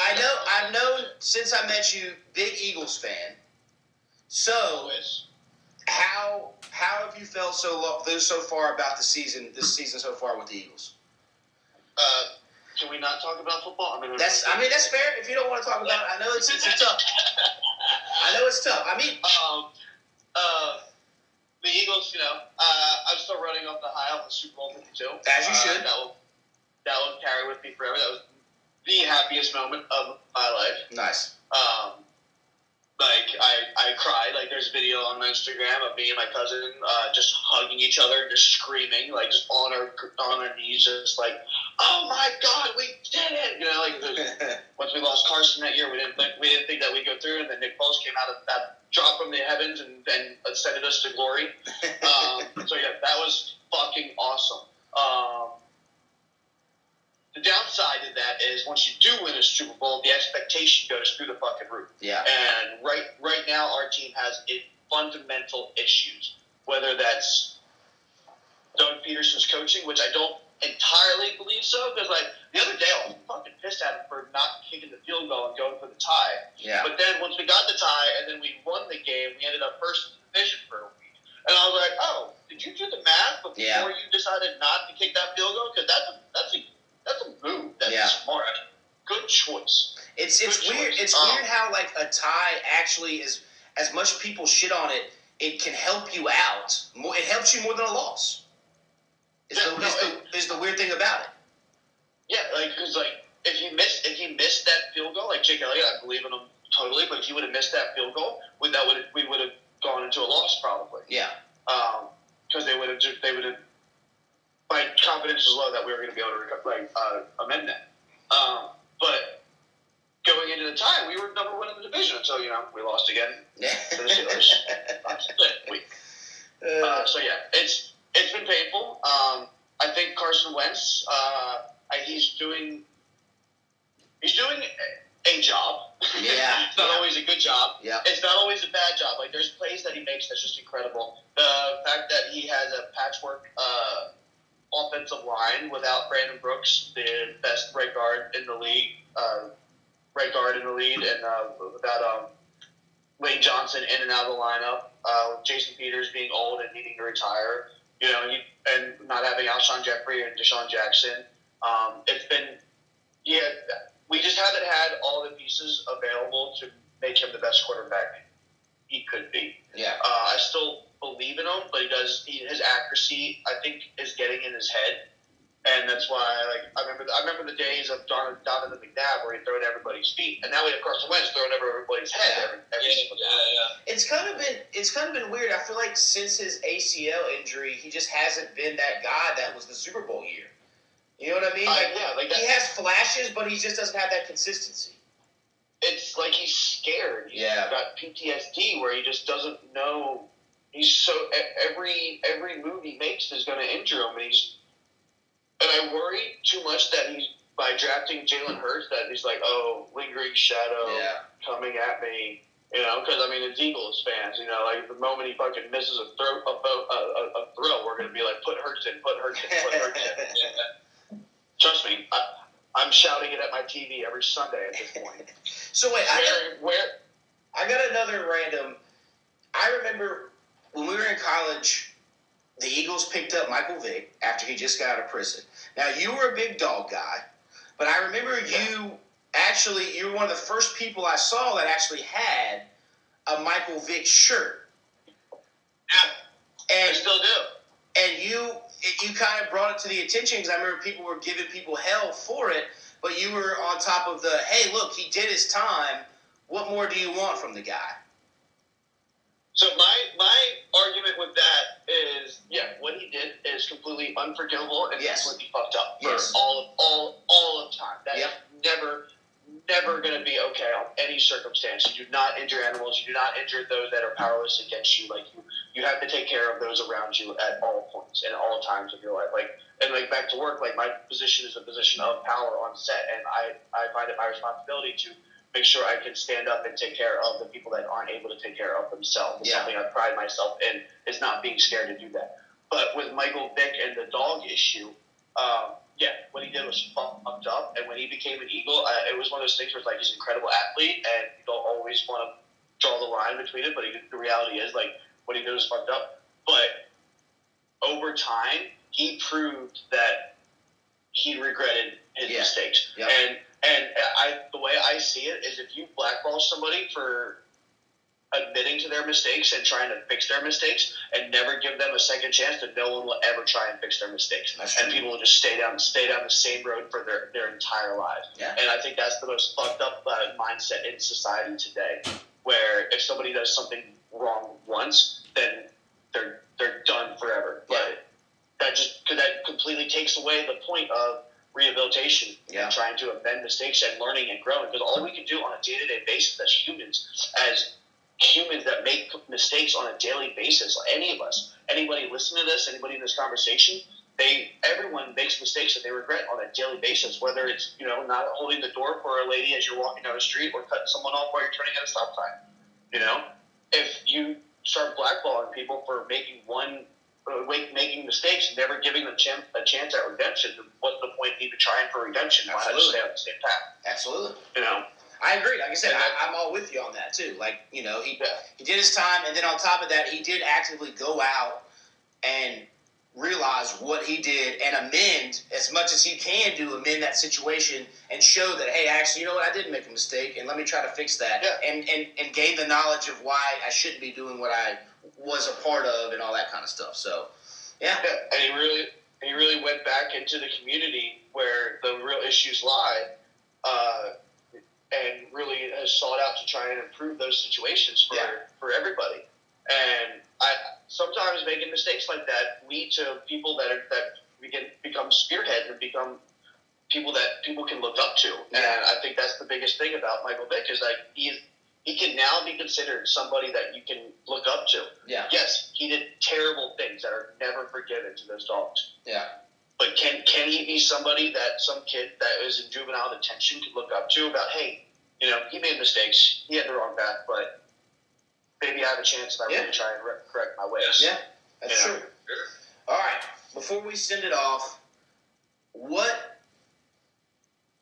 I know. I've known since I met you, big Eagles fan. So how how have you felt so lo- so far about the season? This season so far with the Eagles. Uh, can we not talk about football? I mean, That's. I mean, that's fair. If you don't want to talk about it, I know it's it's, it's tough. I know it's tough. I mean, um, uh, the Eagles, you know, uh, I'm still running off the high of the Super Bowl 52. As you Uh, should. That will, that will carry with me forever. That was the happiest moment of my life. nice. Um, like I, I cried. Like there's a video on my Instagram of me and my cousin uh, just hugging each other, and just screaming, like just on our on our knees, just like, "Oh my God, we did it!" You know, like the, once we lost Carson that year, we didn't think we didn't think that we'd go through, and then Nick Foles came out of that drop from the heavens and, and ascended us to glory. Um, so yeah, that was fucking awesome. Um, the downside to that is once you do win a Super Bowl, the expectation goes through the fucking roof. yeah. And right right now, our team has it, fundamental issues. Whether that's Doug Pederson's coaching, which I don't entirely believe so, because like the other day I was fucking pissed at him for not kicking the field goal and going for the tie. Yeah. But then once we got the tie and then we won the game, we ended up first in the division for a week. And I was like, oh, did you do the math before Yeah. you decided not to kick that field goal? Because that's a that's a that's a move. That's Yeah. smart. Good choice. It's it's Good weird. choice. It's Um, weird how like a tie actually is as much people shit on it. It can help you out. It helps you more than a loss. Is, Yeah, the, no, is, the, is the weird thing about it. Yeah, like because like if he missed if he missed that field goal, like Jake Elliott, I believe in him totally. But if he would have missed that field goal, we that would we would have gone into a loss probably. Yeah. because they would have they would have my confidence was low that we were going to be able to like uh, amend that. Um, but going into the tie, we were number one in the division until you know we lost again. To the Steelers. we, Uh, uh, so yeah, it's it's been painful. Um, I think Carson Wentz, uh, he's doing he's doing a, job. Yeah, it's not yeah. always a good job. yeah. It's not always a bad job. Like there's plays that he makes that's just incredible. The fact that he has a patchwork uh, offensive line without Brandon Brooks, the best right guard in the league, uh, right guard in the league, and uh, without um, Lane Johnson in and out of the lineup, uh, Jason Peters being old and needing to retire, you know, he, and not having Alshon Jeffery and DeSean Jackson. Um, it's been, yeah, we just haven't had all the pieces available to make him the best quarterback he could be. Yeah. Uh, I still believe in him, but he does. He, his accuracy, I think, is getting in his head, and that's why. Like I remember, I remember the days of Don, Donovan McNabb where he threw at everybody's feet, and now we have Carson Wentz throwing over everybody's head every, every Yeah, single yeah, time. yeah. It's kind of been it's kind of been weird. I feel like since his ACL injury, he just hasn't been that guy that was the Super Bowl year. You know what I mean? Uh, Like, yeah, like that. he has flashes, but he just doesn't have that consistency. it's like he's scared. He's Yeah. got PTSD where he just doesn't know. He's so every every move he makes is going to injure him, and he's. And I worry too much that he's by drafting Jalen Hurts that he's like, oh, lingering shadow coming at me. You know, because I mean, it's Eagles fans. You know, like the moment he fucking misses a throw, a, a, a, a throw, we're gonna be like, put Hurts in, put Hurts in, put Hurts in. Trust me, I, I'm shouting it at my TV every Sunday at this point. so wait, I got, where, where I got another random. I remember when we were in college, the Eagles picked up Michael Vick after he just got out of prison. Now you were a big dog guy, but I remember you actually you were one of the first people I saw that actually had a Michael Vick shirt, I and still do. and you you kind of brought it to the attention because I remember people were giving people hell for it, but you were on top of the hey look he did his time. What more do you want from the guy? So my my argument with that is, yeah, what he did is completely unforgivable and Yes. completely fucked up for Yes. all of all all of time. That is Yep. never never going to be okay on any circumstance. You do not injure animals. You do not injure those that are powerless against you. Like you, you have to take care of those around you at all points and all times of your life. Like and like back to work. Like my position is a position of power on set, and I I find it my responsibility to make sure I can stand up and take care of the people that aren't able to take care of themselves. It's Yeah. something I pride myself in is not being scared to do that. But with Michael Vick and the dog issue, um, yeah, what he did was fucked up. And when he became an Eagle, uh, it was one of those things where it's like he's an incredible athlete, and you don't always want to draw the line between it. But he, the reality is, like, what he did was fucked up. But over time, he proved that he regretted his Yeah. mistakes. Yep. And and I the way I see it is if you blackball somebody for admitting to their mistakes and trying to fix their mistakes and never give them a second chance, then no one will ever try and fix their mistakes. That's and true. people will just stay down stay down the same road for their, their entire lives. Yeah. And I think that's the most fucked up uh, mindset in society today, where if somebody does something wrong once, then they're they're done forever. Yeah. But that just that completely takes away the point of rehabilitation Yeah. and trying to amend mistakes and learning and growing. Because all we can do on a day to day basis as humans, as humans that make mistakes on a daily basis, any of us, anybody listening to this, anybody in this conversation, they everyone makes mistakes that they regret on a daily basis. Whether it's you know not holding the door for a lady as you're walking down the street or cutting someone off while you're turning at a stop sign. You know, if you start blackballing people for making one. Uh, wait- making mistakes, never giving them a chance at redemption. What's the point in even trying for redemption? Why just Absolutely. stay on the same path? Absolutely. You know, I agree. Like I said, I, I'm all with you on that too. Like you know, he Yeah. he did his time, and then on top of that, he did actively go out and realize what he did and amend as much as he can do, amend that situation and show that hey, actually, you know what, I did make a mistake, and let me try to fix that, Yeah. and and and gain the knowledge of why I shouldn't be doing what I was a part of and all that kind of stuff. So, yeah, Yeah, and he really and he really went back into the community where the real issues lie, uh, and really has sought out to try and improve those situations for Yeah. for everybody. And I sometimes making mistakes like that lead to people that are that begin become spearheads and become people that people can look up to. Yeah. And I think that's the biggest thing about Michael Vick is like he he can now be considered somebody that you can look up to yeah, yes, he did terrible things that are never forgiven to those dogs. yeah, But can can he be somebody that some kid that is in juvenile detention could look up to about, hey, you know, he made mistakes, he had the wrong path, but maybe I have a chance if I Yeah. really try and re- correct my ways. yeah. That's Yeah. true. All right. Before we send it off, what?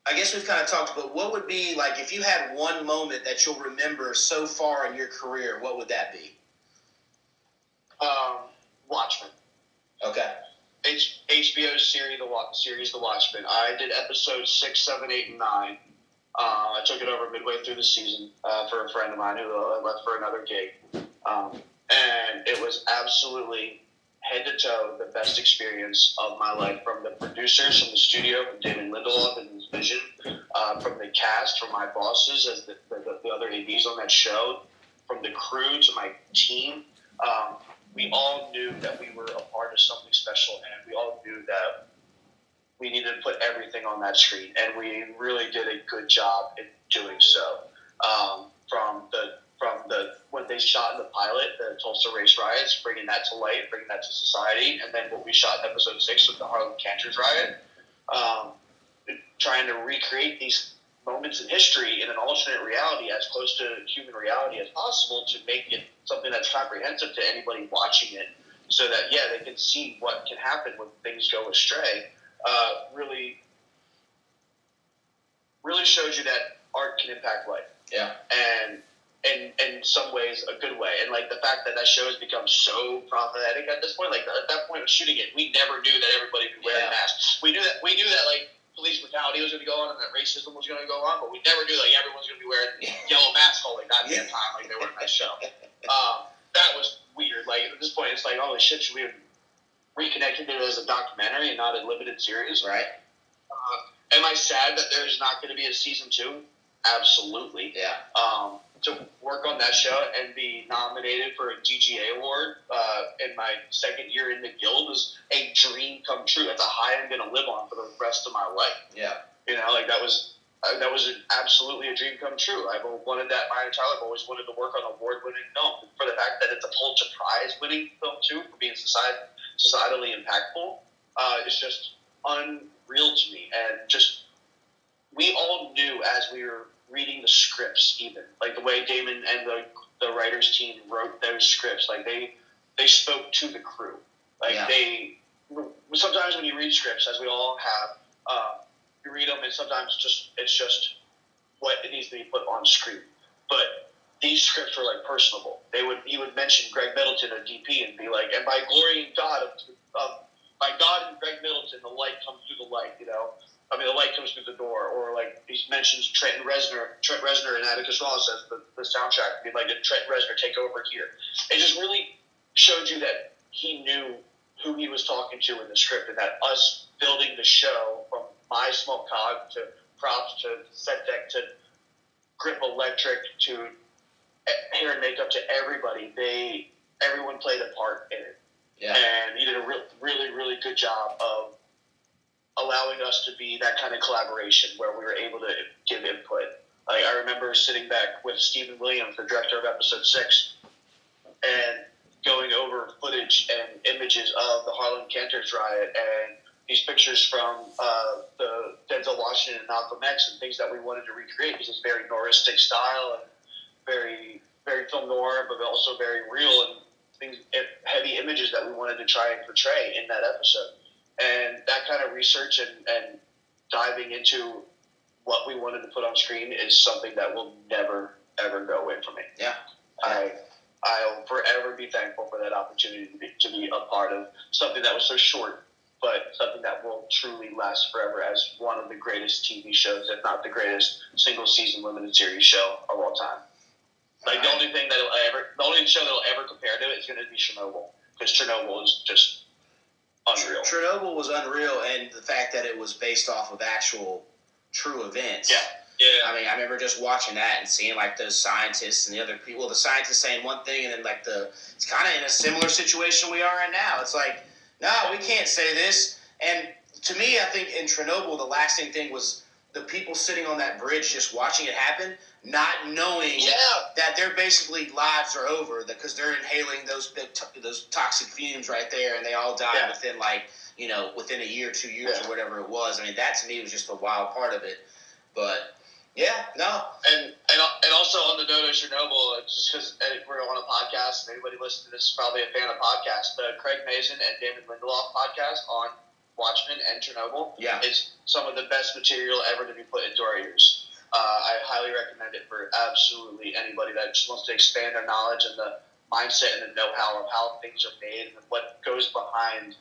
I guess we've kind of talked, but what would be like if you had one moment that you'll remember so far in your career? What would that be? Um, Watchmen. Okay. H- HBO's series, the Wa- series, The Watchmen. I did episodes six, seven, eight, and nine. Uh, I took it over midway through the season uh, for a friend of mine who uh, left for another gig, um, and it was absolutely head to toe the best experience of my life. From the producers, from the studio, from David Lindelof and his vision, uh, from the cast, from my bosses as the, the, the other ADs on that show, from the crew to my team. Um, we all knew that we were a part of something special, and we all knew that we needed to put everything on that screen, and we really did a good job in doing so. Um, from the from the when they shot in the pilot, the Tulsa race riots, bringing that to light, bringing that to society, and then what we shot in episode six with the Harlem Cantors riot, um, trying to recreate these moments in history in an alternate reality as close to human reality as possible to make it something that's comprehensive to anybody watching it so that yeah they can see what can happen when things go astray. Uh, really really shows you that art can impact life. Yeah. and in in some ways a good way. And like the fact that that show has become so prophetic at this point like at that point of shooting it we never knew that everybody would wear Yeah. masks we knew that we knew that like police brutality was going to go on and that racism was going to go on but we never knew like everyone's going to be wearing yellow masks all the goddamn time like they were in that show. Um, that was weird. Like at this point it's like holy shit should we have reconnected it as a documentary and not a limited series? Right. uh, am I sad that there's not going to be a season two? Absolutely. Yeah. um, to work on that show and be nominated for a DGA award uh, in my second year in the guild was a dream come true. That's a high I'm going to live on for the rest of my life. Yeah. You know, like that was uh, that was an, absolutely a dream come true. I've wanted that my entire life. I've always wanted to work on award-winning film. For the fact that it's a Pulitzer Prize-winning film too, for being society, societally impactful, uh, is just unreal to me. And just we all knew as we were reading the scripts, even like the way Damon and the the writers team wrote those scripts, like they they spoke to the crew. Like Yeah. they sometimes when you read scripts, as we all have, uh, you read them and sometimes just it's just what it needs to be put on screen. But these scripts were like personable. They would he would mention Greg Middleton, a DP, and be like, and by glory in God of, of by God and Greg Middleton the light comes through the light. You know, I mean, the light comes through the door, or like he mentions Trent Reznor, Trent Reznor and Atticus Ross as the, the soundtrack. He'd like to Trent Reznor take over here. It just really showed you that he knew who he was talking to in the script, and that us building the show from my small cog to props to set deck to grip electric to hair and makeup to everybody. They everyone played a part in it, Yeah. and he did a re- really really good job of allowing us to be that kind of collaboration where we were able to give input. Like I remember sitting back with Stephen Williams, the director of episode six, and going over footage and images of the Harlem Cantors riot and these pictures from uh, the Denzel Washington and Malcolm X and things that we wanted to recreate because it's very Noristic style and very very film noir, but also very real and things heavy images that we wanted to try and portray in that episode. And that kind of research and, and diving into what we wanted to put on screen is something that will never ever go away from me. Yeah. I I'll forever be thankful for that opportunity to be, to be a part of something that was so short, but something that will truly last forever as one of the greatest TV shows, if not the greatest single season limited series show of all time. Like the only thing that'll ever, the only show that'll ever compare to it is going to be Chernobyl, because Chernobyl is just unreal. Chernobyl was unreal, and the fact that it was based off of actual true events. Yeah. Yeah. I mean, I remember just watching that and seeing like those scientists and the other people. The scientists saying one thing, and then like the it's kind of in a similar situation we are in now. It's like, no, we can't say this. And to me, I think in Chernobyl, the lasting thing was the people sitting on that bridge just watching it happen, not knowing Yeah. that their basically lives are over because they're inhaling those big to- those toxic fumes right there, and they all die Yeah. within like you know within a year, two years, Yeah. or whatever it was. I mean, that to me was just the wild part of it. But yeah, no, And, and and also on the note of Chernobyl, it's just because uh, we're on a podcast, and anybody listening to this is probably a fan of podcasts. The Craig Mazin and David Lindelof podcast on Watchmen and Chernobyl yeah, is some of the best material ever to be put into our ears. Uh, I highly recommend it for absolutely anybody that just wants to expand their knowledge and the mindset and the know-how of how things are made and what goes behind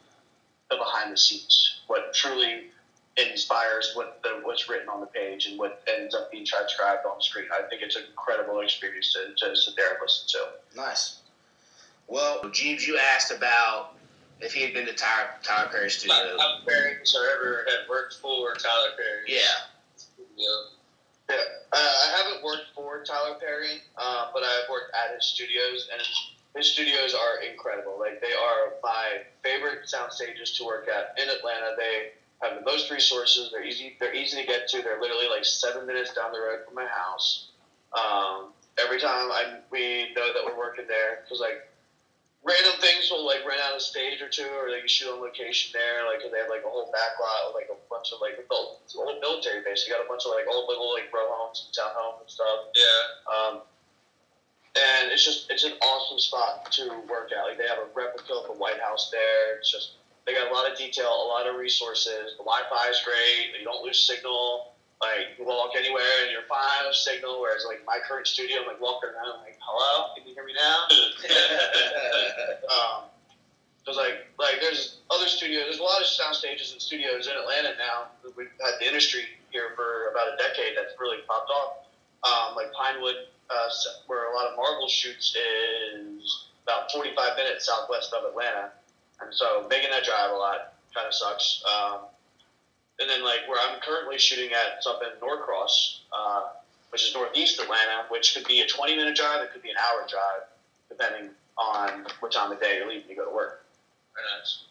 the behind the scenes, what truly inspires what the, what's written on the page and what ends up being transcribed on screen. I think it's an incredible experience to, to sit there and listen to. nice. Well, Jeebs, you asked about if he had been to Tyler, Tyler Perry Not Studio. Tyler Perry or ever had worked for Tyler Perry. Yeah, Yeah. Yeah, uh, I haven't worked for Tyler Perry, uh, but I've worked at his studios, and his studios are incredible. Like they are my favorite sound stages to work at in Atlanta. They have the most resources. They're easy. They're easy to get to. They're literally like seven minutes down the road from my house. Um, every time I we know that we're working there, because like random things will like rent out a stage or two, or they can shoot on location there. Like they have like a whole back lot with like a bunch of like old, military base. You got a bunch of like old little like row homes and townhomes and stuff. Yeah. Um, and it's just it's an awesome spot to work at. Like they have a replica of the White House there. It's just they got a lot of detail, a lot of resources. The Wi-Fi is great. You don't lose signal. Like you walk anywhere and you're fine with signal. Whereas like my current studio, I'm like walking around, I'm like, hello, can you hear me now? um, because like like there's other studios. There's a lot of sound stages and studios in Atlanta now. We've had the industry here for about a decade. That's really popped off. Um, like Pinewood, uh, where a lot of Marvel shoots is about 45 minutes southwest of Atlanta, and so making that drive a lot kind of sucks. Um, and then like where I'm currently shooting at, it's up in Norcross, uh, which is northeast Atlanta, which could be a 20 minute drive. It could be an hour drive, depending on what time of day you're leaving to go to work. Very nice.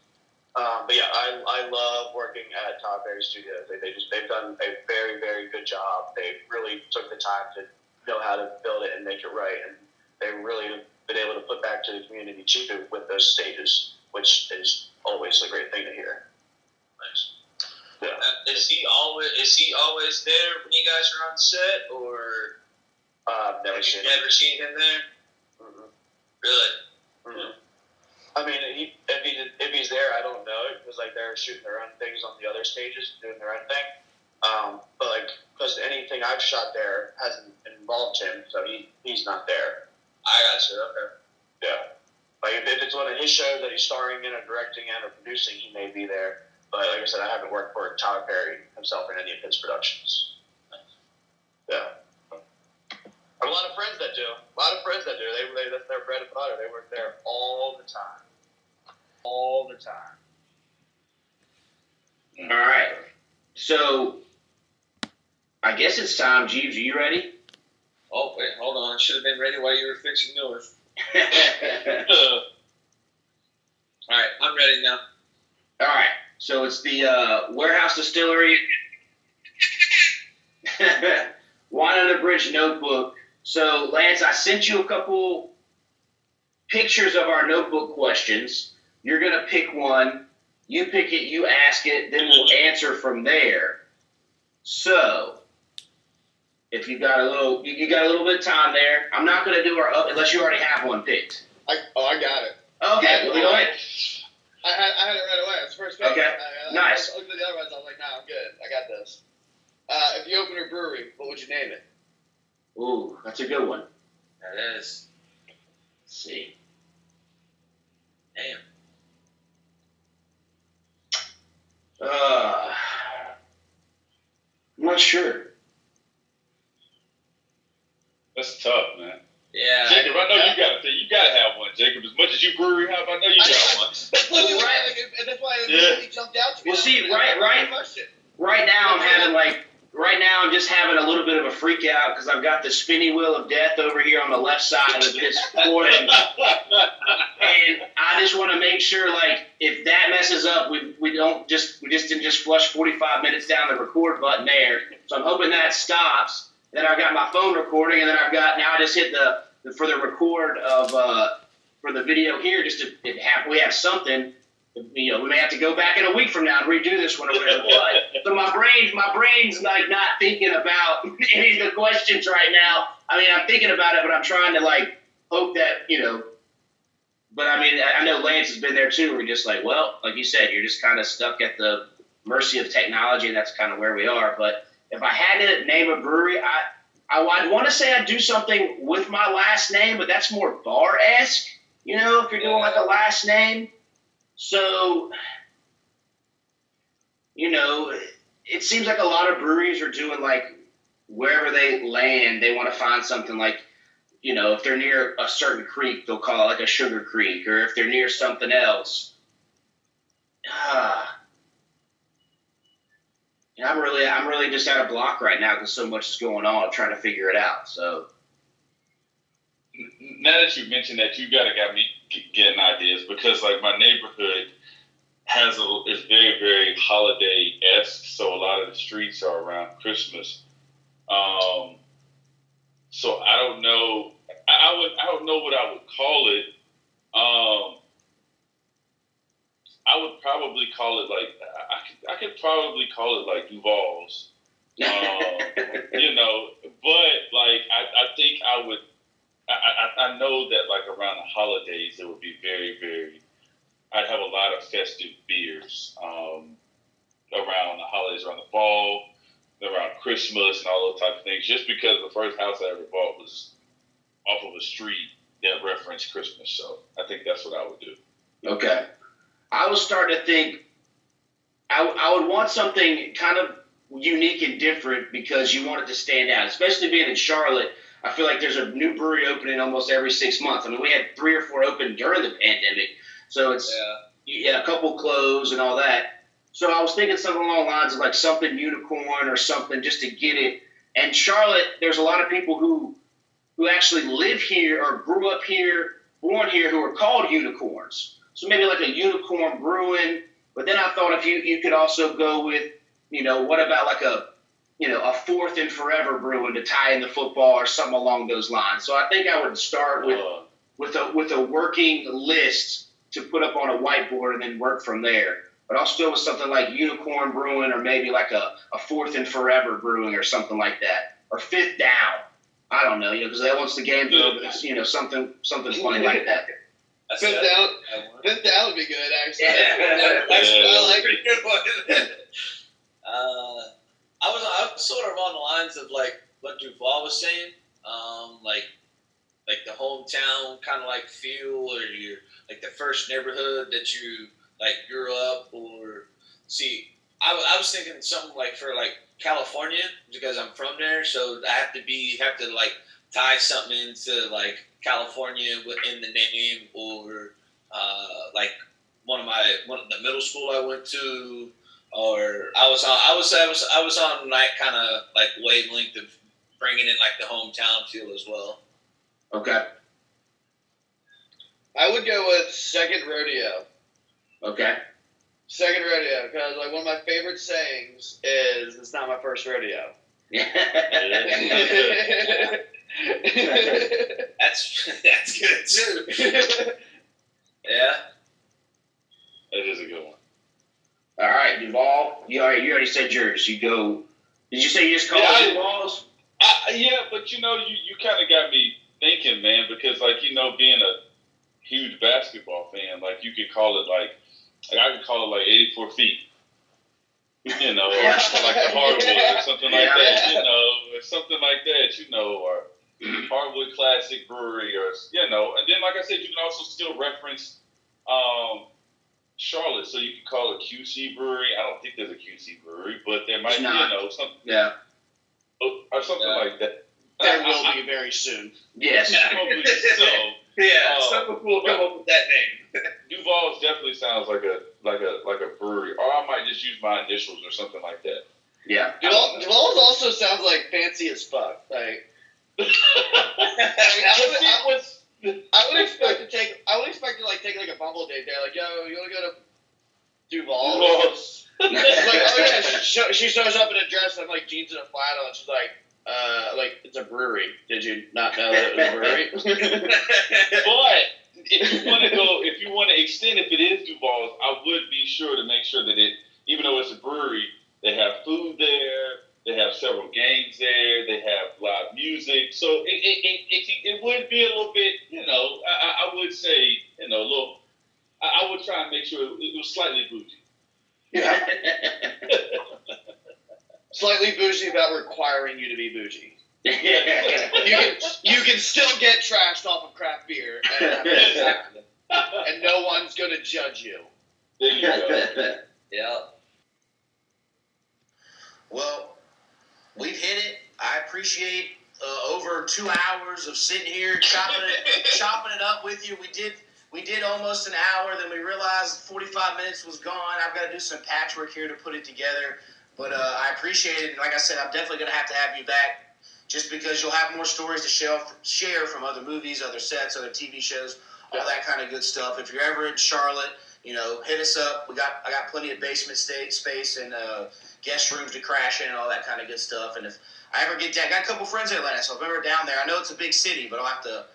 Um, but yeah, I, I love working at Todd Berry Studios. They, they just they've done a very very good job. They really took the time to know how to build it and make it right, and they really been able to put back to the community too with those stages, which is always a great thing to hear. Nice. Yeah. Uh, is he always is he always there when you guys are on set, or Uh, I've never have seen you it. ever seen him there? Mhm. Really? Mhm. I mean, he, if he if he's there, I don't know because like they're shooting their own things on the other stages, doing their own thing. Um, but like because anything I've shot there hasn't involved him, so he he's not there. I got you. Okay. Yeah. Like if, if it's one of his shows that he's starring in or directing in or producing, he may be there. But like I said, I haven't worked for Tyler Perry himself in any of his productions. Yeah. I have a lot of friends that do. A lot of friends that do. They, they that's their bread and butter. They work there all the time. All the time. All right. So, I guess it's time. Jeebs, are you ready? Oh wait, hold on. I should have been ready while you were fixing yours. All right, I'm ready now. All right. So it's the uh, warehouse distillery wine under bridge notebook. So Lance, I sent you a couple pictures of our notebook questions. You're gonna pick one. You pick it. You ask it. Then we'll answer from there. So. If you got a little, you- you got a little bit of time there. I'm not gonna do our up unless you already have one picked. I, oh, I got it. Okay, well, go ahead. I had, I had it right away. It's the first page. Okay, I, I, nice. I looked at the other ones. I was like, nah, I'm good. I got this. Uh, if you open a brewery, what would you name it? Ooh, that's a good one. That is. Let's see. Damn. Uh, I'm not sure. that's tough, man. Yeah. Jacob, I know you got to you got to have one, Jacob. As much as you brewery have, I know you got one. That's why, Well, right. like, and that's why it Yeah. immediately jumped out to me. Well, see, right- right. Right now, I'm having like. Right now, I'm just having a little bit of a freak out because I've got the spinny wheel of death over here on the left side of this board, and, and I just want to make sure, like, if that messes up, we, we don't just we just didn't just flush 45 minutes down the record button there. So I'm hoping that stops. Then I've got my phone recording, and then I've got now I just hit the, the for the record of uh, for the video here, just to have, we have something. You know, we may have to go back in a week from now and redo this one or whatever. But so my brain, my brain's like not thinking about any of the questions right now. I mean, I'm thinking about it, but I'm trying to like hope that you know. But I mean, I I know Lance has been there too. We're just like, well, like you said, you're just kind of stuck at the mercy of technology, and that's kind of where we are. But if I had to name a brewery, I I would want to say I'd do something with my last name, but that's more bar esque. You know, if you're doing like a last name. So, you know, it seems like a lot of breweries are doing like wherever they land, they want to find something like, you know, if they're near a certain creek, they'll call it like a sugar creek, or if they're near something else. Ah. And I'm really, I'm really just out of block right now because so much is going on. I'm trying to figure it out. So, now that you mentioned that, you gotta got me getting ideas because like my neighborhood has a is very very holiday esque, so a lot of the streets are around Christmas. Um, so I don't know. I, I would I don't know what I would call it. Um, I would probably call it like I, could I could probably call it like Duvall's. Um, you know, but like I, I think I would. I, I, I know that like around the holidays it would be very very. I'd have a lot of festive beers um, around the holidays, around the fall, around Christmas, and all those type of things. Just because the first house I ever bought was off of a street that referenced Christmas, so I think that's what I would do. Okay. I was starting to think I, I would want something kind of unique and different because you want it to stand out, especially being in Charlotte. I feel like there's a new brewery opening almost every six months. I mean, we had three or four open during the pandemic, so it's Yeah. had a couple close and all that. So I was thinking something along the lines of like something unicorn or something just to get it. And Charlotte, there's a lot of people who who actually live here or grew up here, born here, who are called unicorns. So maybe like a unicorn brewing. But then I thought if you you could also go with, you know, what about like a you know, a fourth and forever brewing to tie in the football or something along those lines. So I think I would start with Uh, with a with a working list to put up on a whiteboard and then work from there. But I'll still with something like Unicorn Brewing or maybe like a, a Fourth and Forever Brewing or something like that. Or Fifth Down. I don't know, you know, because that once the game's over, you know, something something funny like that. That's a- down. that one. Fifth down would be good, actually. Yeah. That's, Yeah. I like Pretty good one. uh, I was I was sort of on the lines of like what Duvall was saying, um, like like the hometown kind of like feel, or your like the first neighborhood that you like grew up, or see, I, I was thinking something like for like California because I'm from there, so I have to be have to like tie something into like California in the name or uh, like one of my one of the middle school I went to, or I was on I was I was I was on like kind of like wavelength of bringing in like the hometown feel as well. Okay. I would go with second rodeo. Okay. Second rodeo, because like one of my favorite sayings is "It's not my first rodeo." That's that's good too. Yeah. That is a good one. All right, Duvall. You already you already said yours. You go. Did you say you just called Yeah, Duvall's? I, yeah, but you know, you, you kind of got me thinking, man, because like you know, being a huge basketball fan, like you could call it like, like I could call it like eighty four feet. You know, or like the hardwood or something like Yeah. that. You know, or something like that. You know, or hardwood classic brewery, or you know, and then like I said, you can also still reference um, Charlotte, so you can call it QC Brewery. I don't think there's a QC brewery, but there might It's be, not. you know, something. Yeah. or something Yeah. like that. there will be very soon. Yes. Probably so. Yeah, Oh. someone will come up with that name. Duvall's definitely sounds like a like a like a brewery, or I might just use my initials or something like that. Yeah. Duvall, Duvall's also sounds like fancy as fuck. Like I What's would, I, what's- I would expect to take. I would expect to like take like a bumble date there. Like, yo, you want to go to Duvall? Duvall's- like, oh yeah, she, she shows up in a dress and like jeans and a flannel, and she's like, uh, like it's a brewery. Did you not know that it was a brewery? But if you want to go, if you want to extend, if it is Duvall's, I would be sure to make sure that it, even though it's a brewery, they have food there. They have several games there. They have live music. So it, it, it, it, it would be a little bit, you know, I, I- I would say, you know, a little, I, I would try and make sure it was slightly bougie. Yeah. Slightly bougie about requiring you to be bougie. You can you can still get trashed off of craft beer, and, uh, Exactly. and no one's gonna judge you. There you go. yeah. Well, we've hit it. I appreciate uh, over two hours of sitting here chopping it, chopping it up with you. We did, we did almost an hour. Then we realized 45 minutes was gone. I've got to do some patchwork here to put it together. But uh, I appreciate it. And like I said, I'm definitely going to have to have you back, just because you'll have more stories to share, share from other movies, other sets, other TV shows, all that kind of good stuff. If you're ever in Charlotte, you know, hit us up. We got, I got plenty of basement state space and. Uh, guest rooms to crash in and all that kind of good stuff. And if I ever get down, I got a couple friends in Atlanta, so if I'm ever down there, I know it's a big city, but I'll have to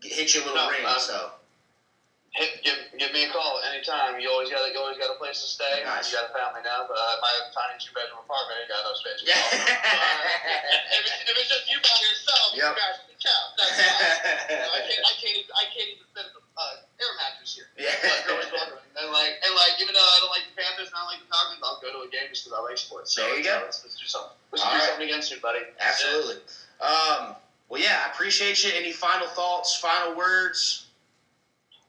get, hit you a little No, ring. so Hit, give, give me a call anytime. You always got you always got a place to stay. Nice. You got a family now, but uh, my tiny two bedroom apartment ain't got no space. Yeah. if, it, if it's just you by yourself, Yep. you guys can count. That's fine. You I can't. I can't. Even, I can't even fit a uh, air mattress here. yeah. Like, always wondering. And like, and like, even though I don't like the Panthers and I don't like the Falcons, I'll go to a game just because I like sports. So There you go. Let's, let's do something. Let's All do right. something against you, buddy. Absolutely. Um, well, yeah, I appreciate you. Any final thoughts, final words?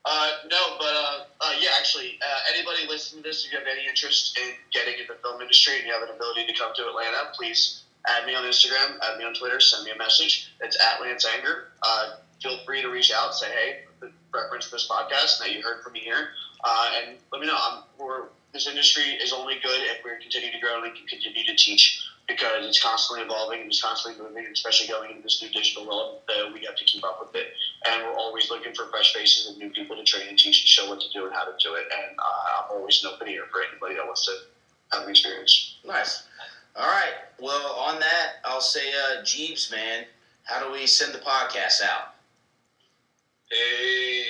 Uh, no, but uh, uh, yeah, actually, uh, anybody listening to this, if you have any interest in getting in the film industry and you have an ability to come to Atlanta, please add me on Instagram, add me on Twitter, send me a message. It's at Lance Anger. Uh, feel free to reach out, say hey, reference this podcast that you heard from me here, uh, and let me know. I'm, we're, this industry is only good if we continue to grow and we can continue to teach because it's constantly evolving and it's constantly moving, and especially going into this new digital world. Uh, we have to keep up with it and we're always looking for fresh faces and new people to train and teach and show what to do and how to do it. And uh, I'm always an open ear for anybody that wants to have an experience. Nice. All right. Well, on that, I'll say, uh, Jeebs, man, how do we send the podcast out? Hey.